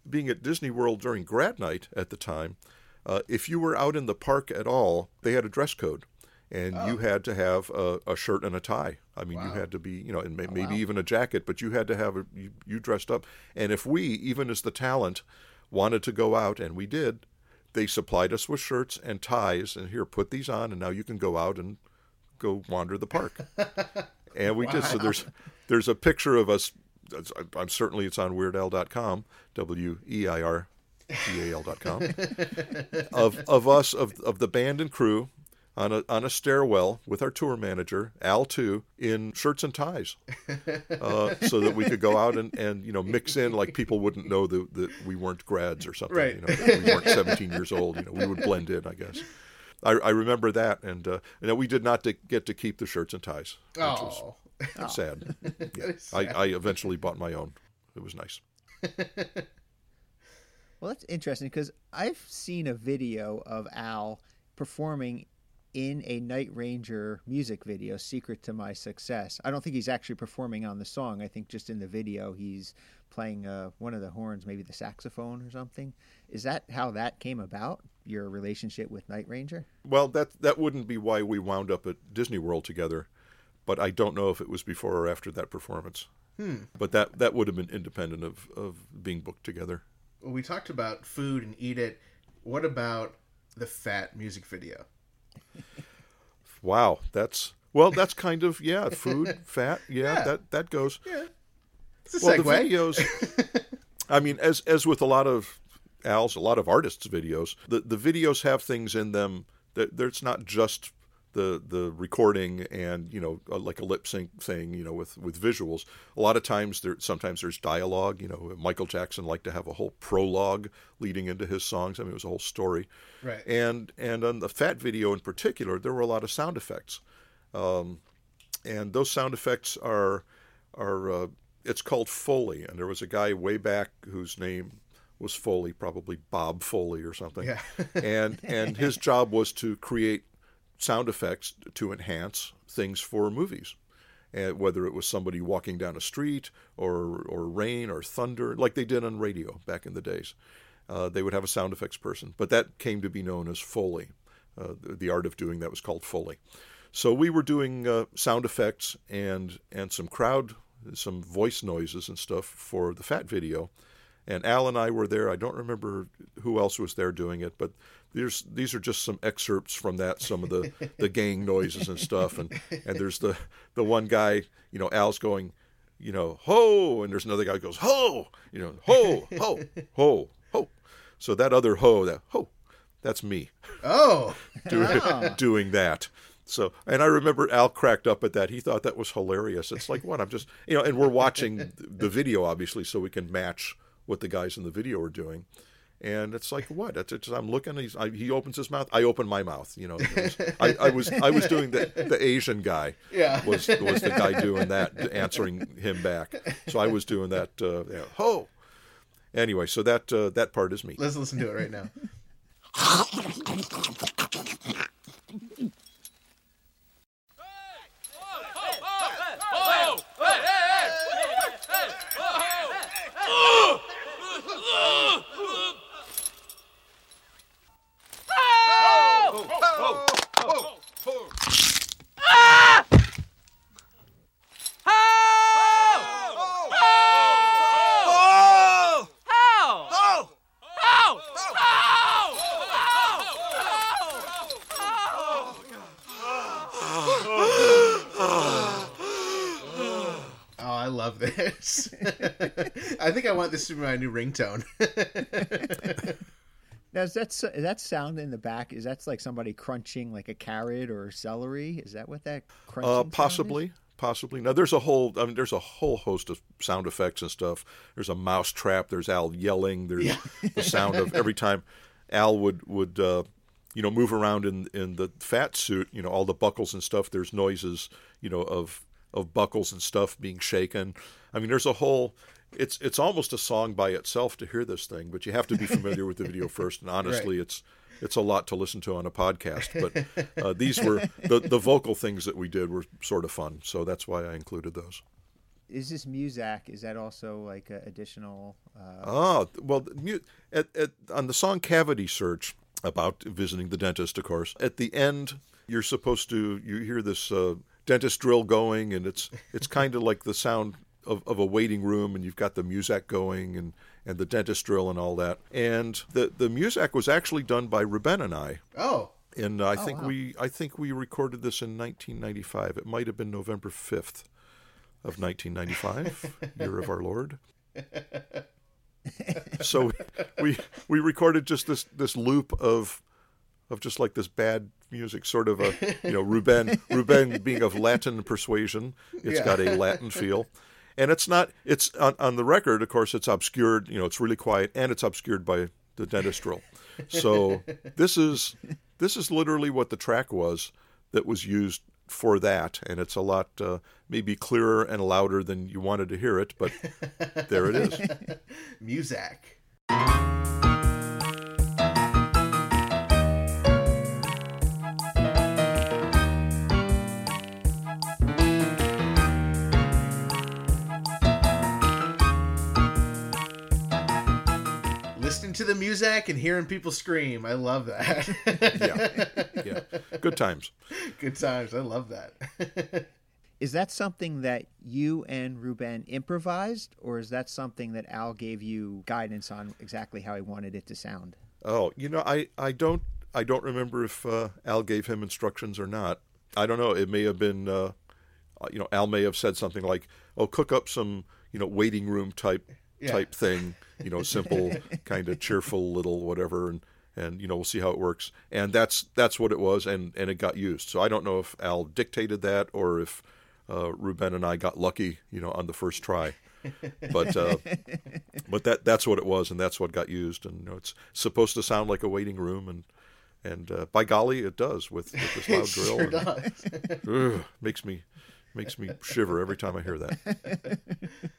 being at Disney World during grad night at the time, uh, if you were out in the park at all, they had a dress code, and you had to have a, a shirt and a tie. I mean, you had to be, you know, and may, maybe even a jacket, but you had to have a you, you dressed up. And if we, even as the talent, wanted to go out, and we did, they supplied us with shirts and ties, and here, put these on, and now you can go out and go wander the park. (laughs) and we did. So there's there's a picture of us. I'm certainly it's on WeirdAl.com, W E I R D A L.com, (laughs) of of us of of the band and crew on a on a stairwell with our tour manager Al too in shirts and ties, (laughs) uh, so that we could go out and, and you know mix in like people wouldn't know that, that we weren't grads or something. Right. You know, that we weren't 17 years old. You know, we would blend in, I guess. I, I remember that, and uh, you know, we did not get to keep the shirts and ties, which was Oh, sad. (laughs) Yeah. is I, sad. I eventually bought my own. It was nice. (laughs) Well, that's interesting because I've seen a video of Al performing in a Night Ranger music video, Secret to My Success. I don't think he's actually performing on the song. I think just in the video he's playing uh, one of the horns, maybe the saxophone or something. Is that how that came about, your relationship with Night Ranger? Well, that that wouldn't be why we wound up at Disney World together, but I don't know if it was before or after that performance. Hmm. But that that would have been independent of of being booked together. well, we talked about food and eat it. What about the fat music video? Wow, that's well, that's kind of yeah, food, (laughs) fat, yeah, Yeah. that that goes. Yeah. It's a Well, the segue. videos. (laughs) I mean, as as with a lot of Al's, a lot of artists' videos, the the videos have things in them that there's not just the the recording and you know uh, like a lip sync thing you know with with visuals a lot of times there sometimes there's dialogue you know michael jackson liked to have a whole prologue leading into his songs i mean it was a whole story Right. and and on the fat video in particular there were a lot of sound effects um, and those sound effects are are uh, it's called Foley, and there was a guy way back whose name was Foley, probably Bob Foley or something. Yeah. and and his (laughs) job was to create sound effects to enhance things for movies. And whether it was somebody walking down a street or or rain or thunder, like they did on radio back in the days, uh, they would have a sound effects person. But that came to be known as Foley. Uh, the, art of doing that was called Foley. So we were doing uh, sound effects and and some crowd, some voice noises and stuff for the Fat video, and Al and I were there. I don't remember who else was there doing it, but there's these are just some excerpts from that, some of the, the gang noises and stuff, and and there's the the one guy, you know, Al's going, you know, ho, and there's another guy who goes ho, you know, ho, ho, ho, ho. So that other ho, that ho, that's me Oh, (laughs) doing, doing that. So, and I remember Al cracked up at that. He thought that was hilarious. It's like, what? I'm just, you know, and we're watching the video, obviously, so we can match what the guys in the video are doing. And it's like, what? It's, it's, I'm looking. He's, I, he opens his mouth. I open my mouth. You know, was- I, I was, I was doing the, the Asian guy. Yeah. Was was the guy doing that, answering him back. So I was doing that. Uh, yeah, ho. Anyway, so that uh, that part is me. let's listen to it right now. (laughs) Oh, I love this. I think I want this to be my new ringtone. (laughs) Now, is that, is that sound in the back? Is that like somebody crunching like a carrot or celery? Is that what that crunching Uh, sound is? possibly, possibly. Now there's a whole, I mean, there's a whole host of sound effects and stuff. There's a mouse trap. There's Al yelling. There's the sound of every time Al would would uh, you know move around in in the fat suit. You know all the buckles and stuff. There's noises. You know of of buckles and stuff being shaken. I mean, there's a whole. It's it's almost a song by itself to hear this thing, but you have to be familiar with the video (laughs) first. And honestly, it's it's a lot to listen to on a podcast. But (laughs) uh, these were the the vocal things that we did were sort of fun, so that's why I included those. Is this Muzak? Is that also like a additional? Uh, Oh well, at, at on the song "Cavity Search" about visiting the dentist, of course. At the end, you're supposed to you hear this uh, dentist drill going, and it's it's (laughs) kind of like the sound of, of a waiting room, and you've got the music going, and and the dentist drill and all that. And the the music was actually done by Ruben and I. oh, And I Oh, think wow. we I think we recorded this in 1995. It might have been November 5th of 1995, (laughs) year of our Lord. so we we recorded just this this loop of of just like this bad music, sort of a you know Ruben Ruben being of Latin persuasion. It's Yeah. got a Latin feel, and it's not. It's on, on the record, of course. It's obscured. You know, it's really quiet, and it's obscured by the dentist drill. So (laughs) this is this is literally what the track was that was used for that, and it's a lot uh, maybe clearer and louder than you wanted to hear it, but there it is. (laughs) Muzak. To the music and hearing people scream. I love that. Yeah, (laughs) yeah, good times. Good times. I love that. (laughs) Is that something that you and Ruben improvised, or is that something that Al gave you guidance on exactly how he wanted it to sound? Oh, you know, I, I don't I don't remember if uh, Al gave him instructions or not. I don't know. It may have been, uh, uh, you know, Al may have said something like, "Oh, cook up some, you know, waiting room type Yeah. type thing, you know, simple, (laughs) kind of cheerful little whatever, and and you know, we'll see how it works." And that's that's what it was, and and it got used. So I don't know if Al dictated that or if uh, Ruben and I got lucky, you know, on the first try. but uh, but that that's what it was, and that's what got used. And you know, it's supposed to sound like a waiting room, and and uh, by golly, it does with, with this loud It drill. sure and- does. (laughs) Ugh, makes me makes me shiver every time I hear that. (laughs)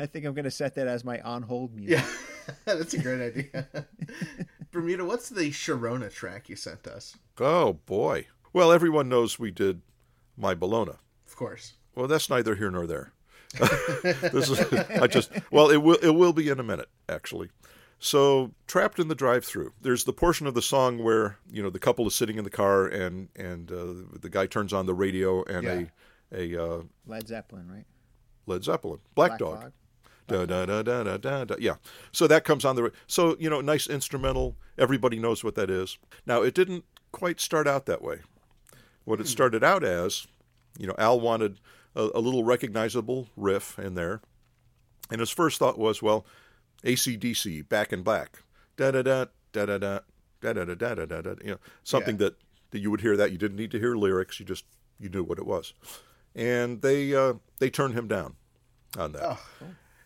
I think I'm going to set that as my on hold music. Yeah, (laughs) that's a great idea. (laughs) Bermuda, what's the Sharona track you sent us? Oh boy! Well, everyone knows we did my Bologna. Of course. Well, that's neither here nor there. (laughs) this is I just well, it will it will be in a minute actually. So, trapped in the drive-through. There's the portion of the song where you know the couple is sitting in the car and and uh, the guy turns on the radio and Yeah. a a uh, Led Zeppelin, right? Led Zeppelin, Black, Black Dog. Dog. Da, da, da, da, da, da, da. Yeah. So that comes on the. So, you know, nice instrumental. Everybody knows what that is. Now, it didn't quite start out that way. What it started out as, you know, Al wanted a, a little recognizable riff in there. And his first thought was, well, ACDC, Back in Black. Da da da, da da da, da da da da da da. You know, something Yeah. that, that you would hear that. You didn't need to hear lyrics. You just, you knew what it was. And they, uh, they turned him down on that.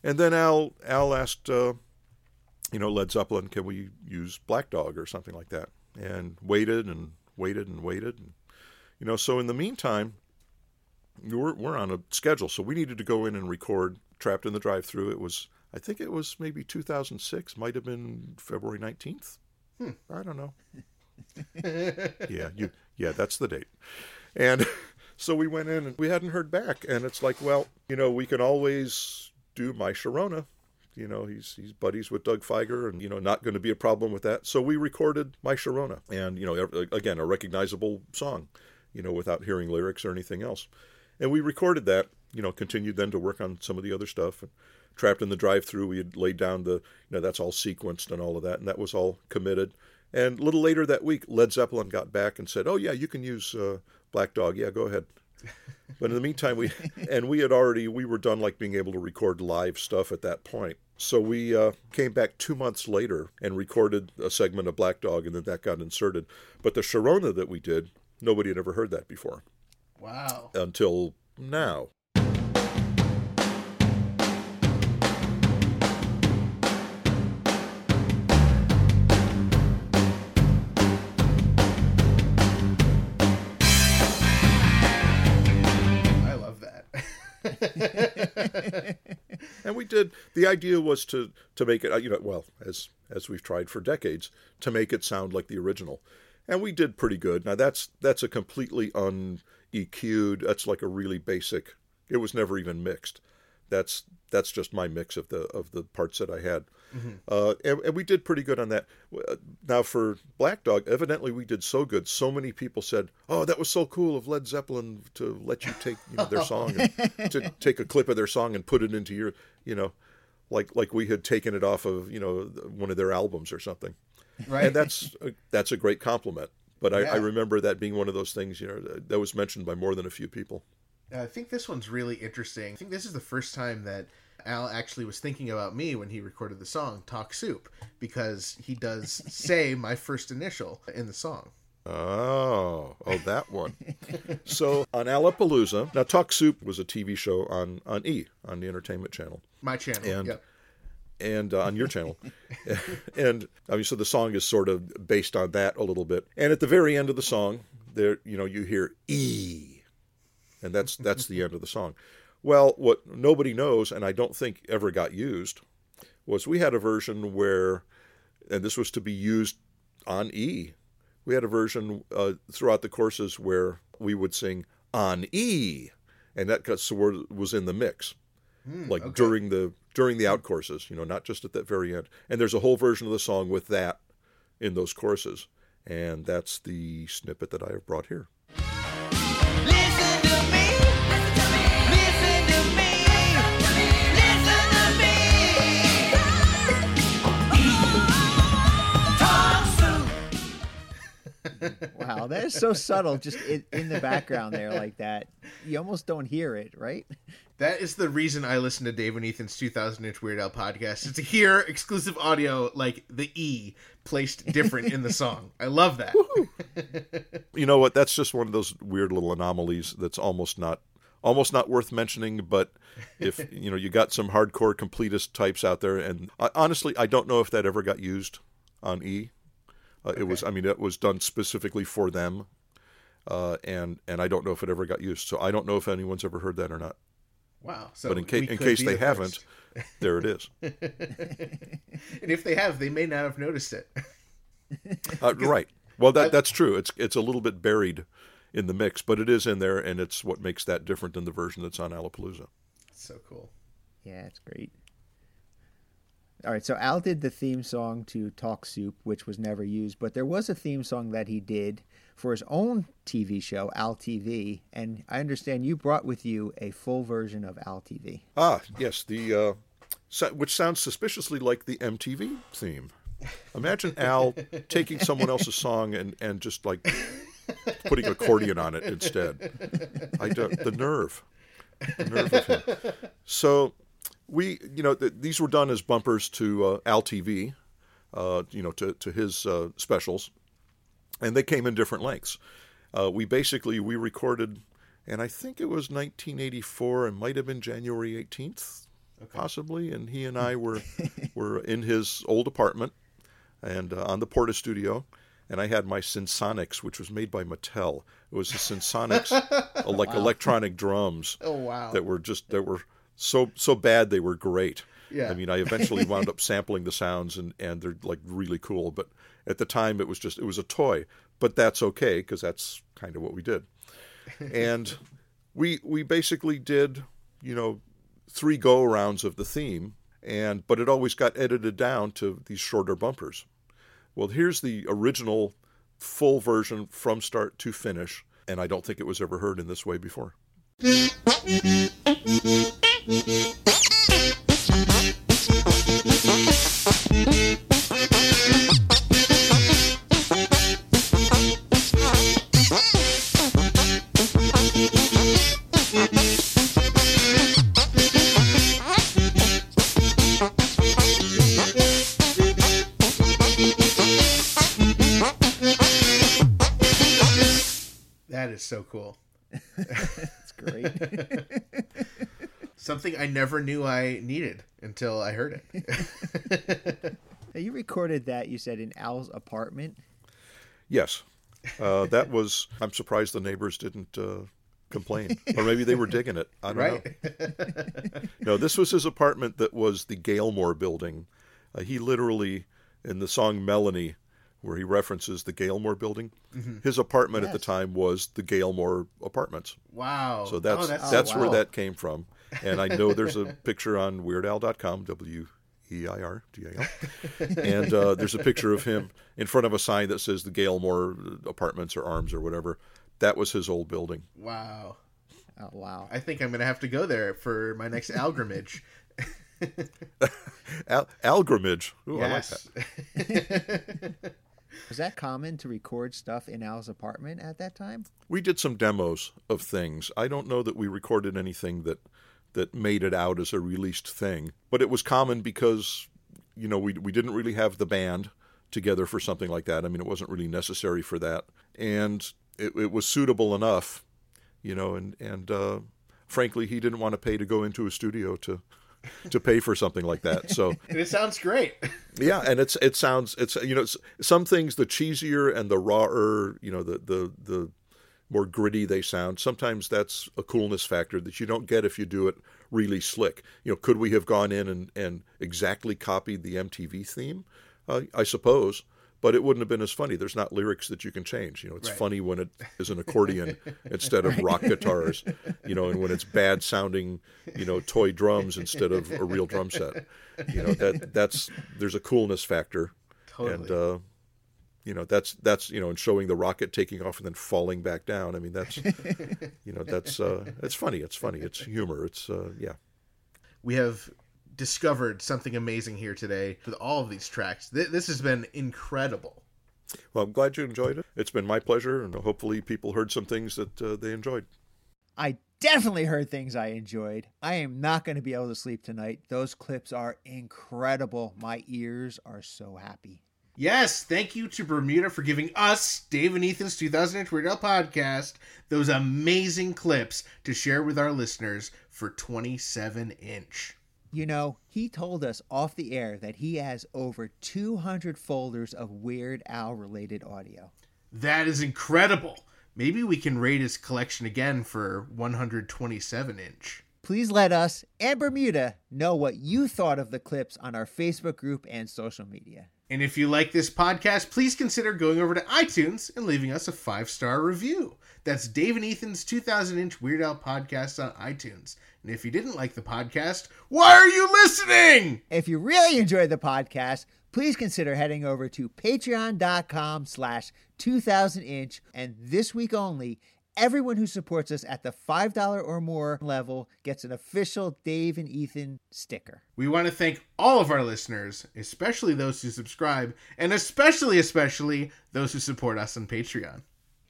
And then Al Al asked, uh, you know, Led Zeppelin, can we use Black Dog or something like that? And waited and waited and waited, and you know. So in the meantime, we're we're on a schedule, so we needed to go in and record Trapped in the Drive-Through. It was, I think it was maybe 2006, might have been February 19th. I don't know. (laughs) yeah, you yeah, that's the date. And (laughs) so we went in and we hadn't heard back and it's like, well, you know, we can always do my Sharona. You know, he's he's buddies with Doug Fieger and you know, not going to be a problem with that. So we recorded my Sharona and you know, again, a recognizable song, you know, without hearing lyrics or anything else. And we recorded that, you know, continued then to work on some of the other stuff. And Trapped in the drive-through, we had laid down the, you know, that's all sequenced and all of that, and that was all committed. And a little later that week, Led Zeppelin got back and said, "Oh yeah, you can use uh, Black Dog. Yeah, go ahead." But in the meantime, we (laughs) and we had already we were done like being able to record live stuff at that point. So we uh, came back two months later and recorded a segment of Black Dog, and then that got inserted. But the Sharona that we did, nobody had ever heard that before Wow. until now. Did. The idea was to to make it, uh, you know, well, as as we've tried for decades, to make it sound like the original, and we did pretty good. Now that's that's a completely un EQ'd. That's like a really basic. It was never even mixed. That's that's just my mix of the of the parts that I had, uh, and, and we did pretty good on that. Uh, Now for Black Dog, evidently we did so good. So many people said, "Oh, that was so cool of Led Zeppelin to let you take you know, their song and (laughs) to take a clip of their song and put it into your, you know, like like we had taken it off of you know one of their albums or something." Right. And that's a, that's a great compliment. But I, Yeah. I remember that being one of those things, you know, that- that was mentioned by more than a few people. I think this one's really interesting. I think this is the first time that Al actually was thinking about me when he recorded the song Talk Soup because he does (laughs) say my first initial in the song. Oh, oh, that one. so on Alapalooza, now Talk Soup was a TV show on on E on the Entertainment Channel. My channel. And- yep. and uh, on your channel. (laughs) and I mean, so the song is sort of based on that a little bit. And at the very end of the song, there, you know, you hear E, and that's that's the end of the song. Well, what nobody knows, and I don't think ever got used, was we had a version where, and this was to be used on E. We had a version uh, throughout the courses where we would sing on E, and that got sort of was in the mix like during the during the out courses, you know, not just at that very end. And there's a whole version of the song with that in those courses, and that's the snippet that I have brought here. Listen to. Listen Wow, that is so subtle, just in, in the background there, like that. You almost don't hear it, right? That is the reason I listen to Dave and Ethan's 2000 inch Weird Al podcast is to hear exclusive audio like the E placed different in the (laughs) song. I love that. (laughs) You know what? That's just one of those weird little anomalies that's almost not almost not worth mentioning. But if (laughs) you know, you got some hardcore completist types out there, and I, honestly, I don't know if that ever got used on E. Uh, It was, I mean, it was done specifically for them, uh, and and I don't know if it ever got used. So I don't know if anyone's ever heard that or not. Wow. So but in, ca- in case they the haven't, (laughs) there it is. and if they have, they may not have noticed it. Uh, (laughs) right. Well, that that's true. It's it's a little bit buried in the mix, but it is in there, and it's what makes that different than the version that's on Alapalooza. so cool. Yeah, it's great. All right, so Al did the theme song to Talk Soup, which was never used, but there was a theme song that he did for his own TV show, Al TV, and I understand you brought with you a full version of Al TV. Ah, yes, the uh, so- which sounds suspiciously like the MTV theme. Imagine Al (laughs) taking someone else's song and, and just like putting accordion on it instead. I don't, the nerve, the nerve of him. So we, you know, th- these were done as bumpers to uh, Al TV, uh, you know, to to his uh, specials, and they came in different lengths. Uh, we basically we recorded, and I think it was 1984, and might have been January 18th, possibly. And he and I (laughs) were were in his old apartment, and uh, on the Porta Studio, and I had my Synsonics, which was made by Mattel. It was the Synsonics, (laughs) uh, like electronic drums. Oh, wow. That were just that were so so bad they were great. Yeah. I mean, I eventually wound up (laughs) sampling the sounds, and and they're like really cool. But at the time, it was just it was a toy. But that's okay because that's kind of what we did. And (laughs) we we basically did you know three go arounds of the theme, and but it always got edited down to these shorter bumpers. Well, here's the original full version from start to finish, and I don't think it was ever heard in this way before. (laughs) That is so cool. (laughs) It's great. (laughs) Something I never knew I needed until I heard it. (laughs) now, you recorded that, you said, in Al's apartment. Yes, uh, that was. I'm surprised the neighbors didn't uh, complain, or maybe they were digging it. I don't right? know. (laughs) No, this was his apartment that was the Galemore building. Uh, he literally, in the song Melanie, where he references the Galemore building, his apartment at the time was the Galemore apartments. wow. So that's oh, that's, that's, so where that came from. And I know there's a picture on WeirdAl.com, W E I R D A L, (laughs) and uh, there's a picture of him in front of a sign that says the Galemore Apartments or Arms or whatever. That was his old building. Wow. Oh, wow. I think I'm going to have to go there for my next algrimage. (laughs) Al- Algrimage. Ooh, I like that. (laughs) Was that common to record stuff in Al's apartment at that time? We did some demos of things. I don't know that we recorded anything that that made it out as a released thing, but it was common because you know we we didn't really have the band together for something like that. I mean, it wasn't really necessary for that, and it, it was suitable enough, you know. And and uh, frankly, he didn't want to pay to go into a studio to to pay for something like that. So (laughs) And it sounds great. (laughs) yeah, and it's it sounds it's you know it's, some things the cheesier and the rawer, you know the the the more gritty they sound. Sometimes that's a coolness factor that you don't get if you do it really slick. You know, could we have gone in and and exactly copied the MTV theme? Uh, I suppose. But it wouldn't have been as funny. There's not lyrics that you can change. You know, it's Right. funny when it is an accordion (laughs) instead of rock guitars. You know, and when it's bad sounding, you know, toy drums instead of a real drum set. You know, that that's there's a coolness factor. And Totally. uh, you know, that's that's you know, and showing the rocket taking off and then falling back down. I mean, that's (laughs) you know, that's uh, it's funny. It's funny. It's humor. It's uh, yeah. we have discovered something amazing here today with all of these tracks. Th- this has been incredible. Well, I'm glad you enjoyed it. It's been my pleasure, and hopefully, people heard some things that uh, they enjoyed. I definitely heard things I enjoyed. I am not going to be able to sleep tonight. Those clips are incredible. My ears are so happy. Yes, thank you to Bermuda for giving us, Dave and Ethan's 2000 Inch Weird Al podcast, those amazing clips to share with our listeners for 27 inch. You know, he told us off the air that he has over 200 folders of Weird Al related audio. That is incredible. Maybe we can rate his collection again for 127 inch. Please let us and Bermuda know what you thought of the clips on our Facebook group and social media. And if you like this podcast, please consider going over to iTunes and leaving us a five star review. That's Dave and Ethan's 2000 inch Weird Al podcast on iTunes. And if you didn't like the podcast, why are you listening? If you really enjoyed the podcast, please consider heading over to patreon.com slash 2000 inch. And this week only, everyone who supports us at the $5 or more level gets an official Dave and Ethan sticker. We want to thank all of our listeners, especially those who subscribe, and especially, especially those who support us on Patreon.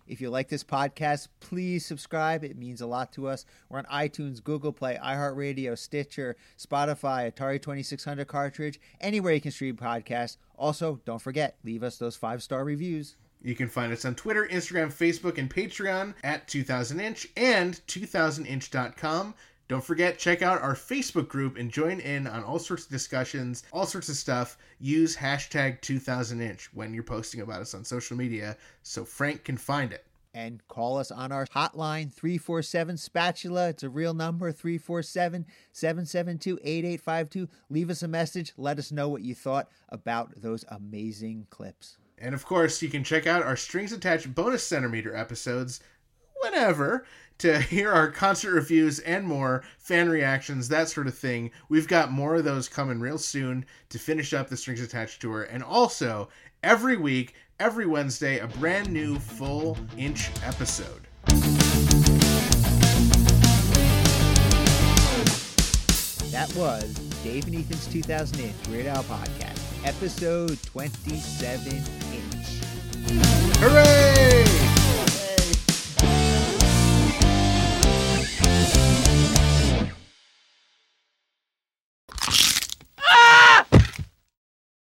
If you like this podcast, please subscribe. It means a lot to us. We're on iTunes, Google Play, iHeartRadio, Stitcher, Spotify, Atari 2600 cartridge, anywhere you can stream podcasts. Also, don't forget, leave us those five star reviews. You can find us on Twitter, Instagram, Facebook, and Patreon at 2000inch and 2000inch.com. Don't forget, check out our Facebook group and join in on all sorts of discussions, all sorts of stuff. Use hashtag 2000inch when you're posting about us on social media so Frank can find it. and call us on our hotline 347 spatula it's a real number 347 772 8852 leave us a message let us know what you thought about those amazing clips And of course, you can check out our strings attached bonus centimeter episodes whenever to hear our concert reviews and more, fan reactions, that sort of thing. We've got more of those coming real soon to finish up the strings attached tour. And also, every week, every Wednesday, a brand new full inch episode. that was dave and ethan's 2000 inch weird al podcast episode 27 inch. Hooray!